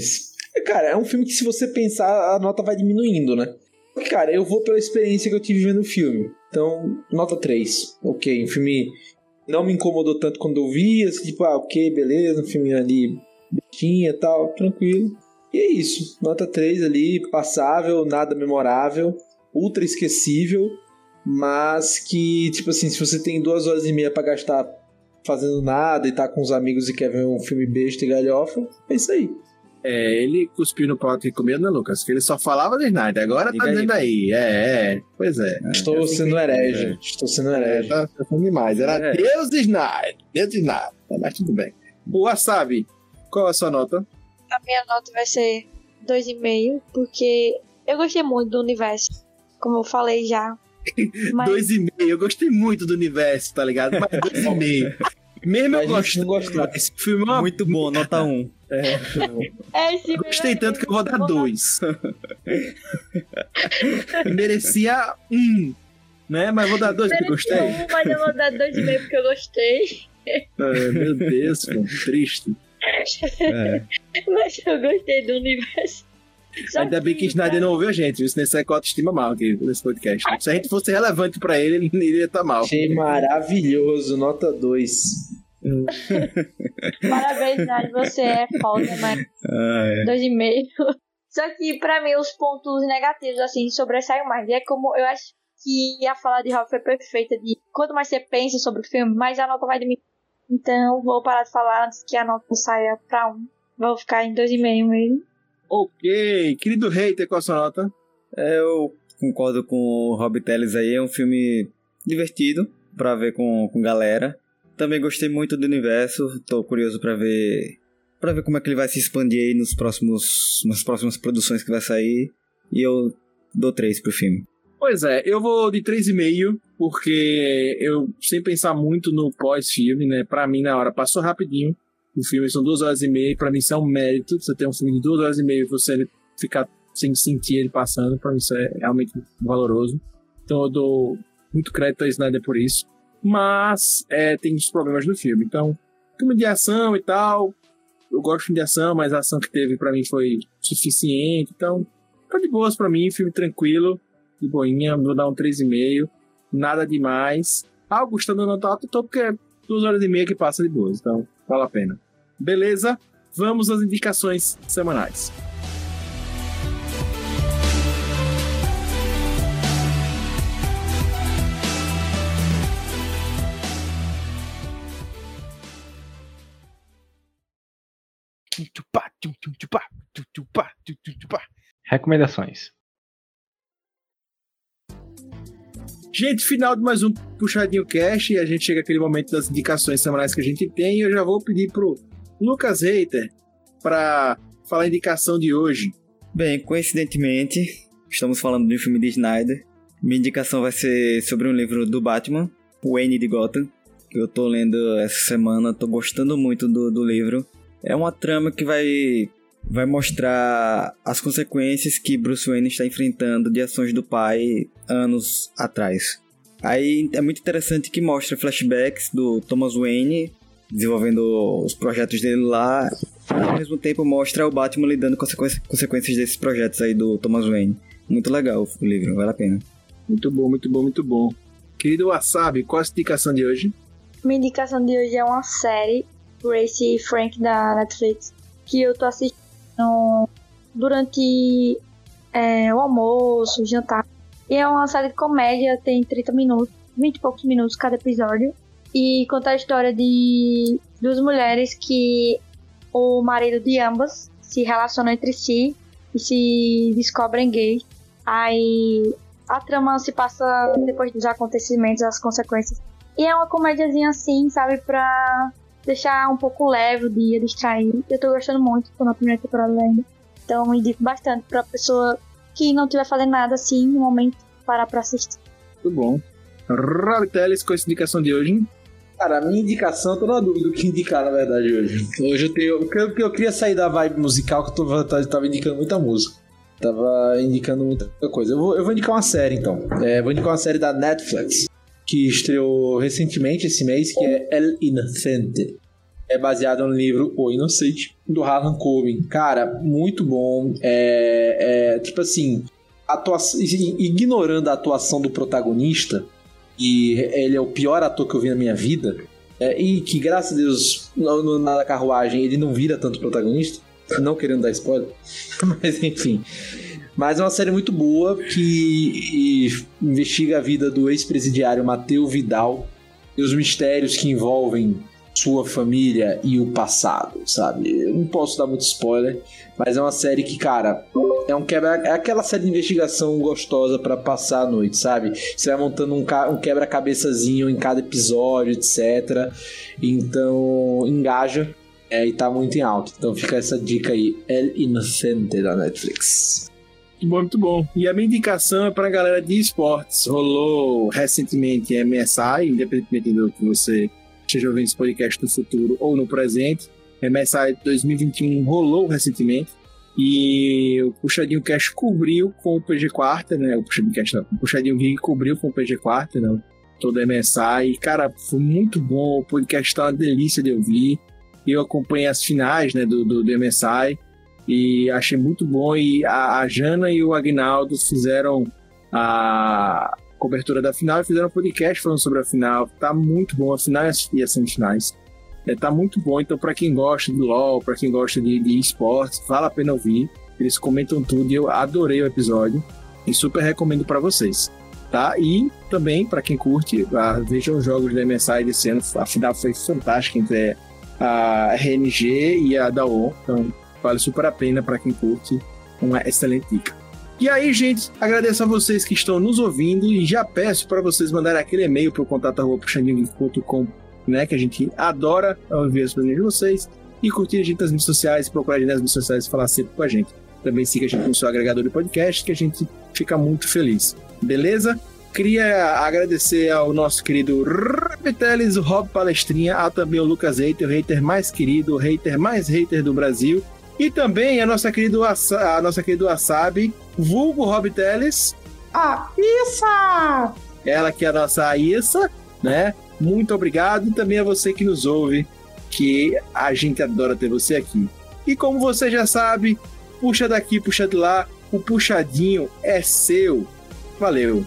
Speaker 3: Cara, é um filme que se você pensar, a nota vai diminuindo, né? Cara, eu vou pela experiência que eu tive vendo o filme. Então, nota 3. Ok, um filme não me incomodou tanto quando eu vi, assim, tipo, ah, ok, beleza, um filme ali, bestinha e tal, tranquilo. E é isso, nota 3 ali, passável, nada memorável, ultra esquecível, mas que, tipo assim, se você tem duas horas e meia pra gastar fazendo nada e tá com os amigos e quer ver um filme besta e galhofa, é isso aí.
Speaker 1: É, ele cuspiu no prato que comeu, né, Lucas? Que ele só falava do Snyder. Agora tá
Speaker 2: Diga
Speaker 1: dizendo aí. É, é. Pois é.
Speaker 3: Estou sendo herege. Estou sendo
Speaker 1: É,
Speaker 3: herege.
Speaker 1: tá ficando demais. Era
Speaker 2: É.
Speaker 1: Deus Snyder. Deus Snyder. Mas tudo bem. O Wasabi, qual a sua nota?
Speaker 4: A minha nota vai ser 2,5, porque eu gostei muito do universo, como eu falei já. Mas
Speaker 1: Dois e meio. Eu gostei muito do universo, tá ligado? Mas dois e meio. Mesmo eu gostando.
Speaker 3: não gostou.
Speaker 1: Esse filme é uma
Speaker 2: Muito bom, nota 1.
Speaker 4: é esse filme
Speaker 1: Gostei
Speaker 4: é-
Speaker 1: tanto que eu vou dar dois. Merecia um, né? Mas vou dar dois porque
Speaker 4: Merecia
Speaker 1: gostei.
Speaker 4: um, mas eu vou dar 2,5 porque eu gostei.
Speaker 1: Ai, meu Deus, pô, triste.
Speaker 2: É.
Speaker 4: Mas eu gostei do universo.
Speaker 1: Ainda bem que Snyder não ouviu a gente, viu? senão isso é com autoestima mal aqui nesse podcast. Se a gente fosse relevante pra ele, ele iria estar mal.
Speaker 3: Achei maravilhoso, nota 2.
Speaker 4: Parabéns, Nath, você é foda, mas
Speaker 2: Ah, é.
Speaker 4: 2,5. Só que pra mim os pontos negativos, assim, sobressaem mais. E é como eu acho que a fala de Rob foi perfeita. De quanto mais você pensa sobre o filme, mais a nota vai diminuir. Então vou parar de falar antes que a nota saia pra 1. Vou ficar em 2,5 mesmo.
Speaker 1: Ok, querido hater, qual a sua nota?
Speaker 2: É, Eu concordo com o Rob Telles aí, é um filme divertido pra ver com, com galera. Também gostei muito do universo, tô curioso pra ver para ver como é que ele vai se expandir aí nos próximos nas próximas produções que vai sair. E eu dou 3 pro filme.
Speaker 1: Pois é, eu vou de 3,5, porque eu, sem pensar muito no pós-filme, né? Pra mim, na hora, passou rapidinho. O filme são duas horas e meia, pra mim isso é um mérito. Você ter um filme de duas horas e meia e você ficar sem sentir ele passando, pra mim isso é realmente valoroso. Então eu dou muito crédito a Snyder por isso. Mas é, tem os problemas no filme. Então, filme de ação e tal. Eu gosto de ação, mas a ação que teve pra mim foi suficiente. Então, tá de boas pra mim, filme tranquilo de boinha, vou dar um 3,5. Nada demais. Ah, o Gustavo não tá alto, tô porque é duas horas e meia que passa de boas, então vale a pena. Beleza? Vamos às indicações semanais.
Speaker 9: Recomendações.
Speaker 1: Gente, final de mais um Puxadinho Cash e a gente chega aquele momento das indicações semanais que a gente tem e eu já vou pedir pro Lucas Reiter para falar a indicação de hoje.
Speaker 2: Bem, coincidentemente, estamos falando de um filme de Snyder. Minha indicação vai ser sobre um livro do Batman, o Wayne de Gotham, que eu tô lendo essa semana, tô gostando muito do, do livro. É uma trama que vai, vai mostrar as consequências que Bruce Wayne está enfrentando de ações do pai anos atrás. Aí é muito interessante que mostra flashbacks do Thomas Wayne desenvolvendo os projetos dele lá e ao mesmo tempo mostra o Batman lidando com as consequ- consequências desses projetos aí do Thomas Wayne. Muito legal o livro, vale a pena.
Speaker 1: Muito bom, muito bom, muito bom. Querido Wasabi, qual a indicação de hoje?
Speaker 4: Minha indicação de hoje é uma série, Grace e Frank da Netflix, que eu tô assistindo durante é, o almoço, o jantar. E é uma série de comédia, tem 30 minutos, 20 e poucos minutos cada episódio. E conta a história de duas mulheres que o marido de ambas se relacionam entre si e se descobrem gays. Aí a trama se passa depois dos acontecimentos, as consequências. E é uma comédiazinha assim, sabe, pra deixar um pouco leve o dia, distrair. Eu tô gostando muito, tô na primeira temporada ainda. Então indico bastante pra pessoa que não tiver fazendo nada assim, no momento, parar pra assistir.
Speaker 1: Muito bom. Rob Teles, qual a indicação de hoje?
Speaker 3: Cara, a minha indicação, eu tô na dúvida do que indicar, na verdade, hoje. Hoje eu tenho. Porque eu, eu queria sair da vibe musical, que eu tô, tava, tava indicando muita música. Tava indicando muita coisa. Eu vou, eu vou indicar uma série, então. É, vou indicar uma série da Netflix, que estreou recentemente esse mês, que é El Inocente. É baseado no livro O Inocente, do Harlan Coben. Cara, muito bom. É, é tipo assim, atuação, ignorando a atuação do protagonista, e ele é o pior ator que eu vi na minha vida, é, e que graças a Deus no, na carruagem ele não vira tanto protagonista, não querendo dar spoiler, mas enfim. Mas é uma série muito boa que investiga a vida do ex-presidiário Mateu Vidal e os mistérios que envolvem sua família e o passado, sabe? Eu não posso dar muito spoiler, mas é uma série que, cara, é um quebra, é aquela série de investigação gostosa pra passar a noite, sabe? Você vai montando um, um quebra-cabeçazinho em cada episódio, etc. Então, engaja. É, e tá muito em alto. Então fica essa dica aí, El Inocente da Netflix.
Speaker 1: Muito bom, muito bom. E a minha indicação é pra galera de esportes. Rolou recentemente MSI, independentemente do que você esteja ouvindo esse podcast no futuro ou no presente. MSI 2021 rolou recentemente. E o Puxadinho Cash cobriu com o PG Quarter, né? O Puxadinho Cash não. O Puxadinho Rig cobriu com o PG Quarter, não. Todo MSI. E, cara, foi muito bom. O podcast tá uma delícia de ouvir. Eu acompanhei as finais, né, do, do, do MSI e achei muito bom. E a, a Jana e o Agnaldo fizeram a cobertura da final e fizeram um podcast falando sobre a final. Tá muito bom, a final e as, semifinais. É, tá muito bom. Então, para quem gosta de LoL, para quem gosta de, de esportes, vale a pena ouvir. Eles comentam tudo e eu adorei o episódio e super recomendo para vocês. Tá? E também, para quem curte, ah, vejam os jogos da MSI desse ano. A final foi fantástica entre a RNG e a Daon. Então, vale super a pena para quem curte. Uma excelente dica. E aí, gente, agradeço a vocês que estão nos ouvindo e já peço para vocês mandarem aquele e-mail para o contato.puxandinho.com, né? Que a gente adora ouvir as opiniões de vocês e curtir a gente nas redes sociais, procurar a gente nas redes sociais e falar sempre com a gente. Também siga a gente no seu agregador de podcast, que a gente fica muito feliz. Beleza? Queria agradecer ao nosso querido Rapiteles, o Rob Palestrinha, a também o Lucas Hater, o hater mais querido, o hater mais hater do Brasil. E também a nossa querida, a nossa querida Wasabi, vulgo Rob Teles. Ah, Issa! Ela que é a nossa Issa, né? Muito obrigado. E também a você que nos ouve, que a gente adora ter você aqui. E como você já sabe, puxa daqui, puxa de lá, o puxadinho é seu. Valeu!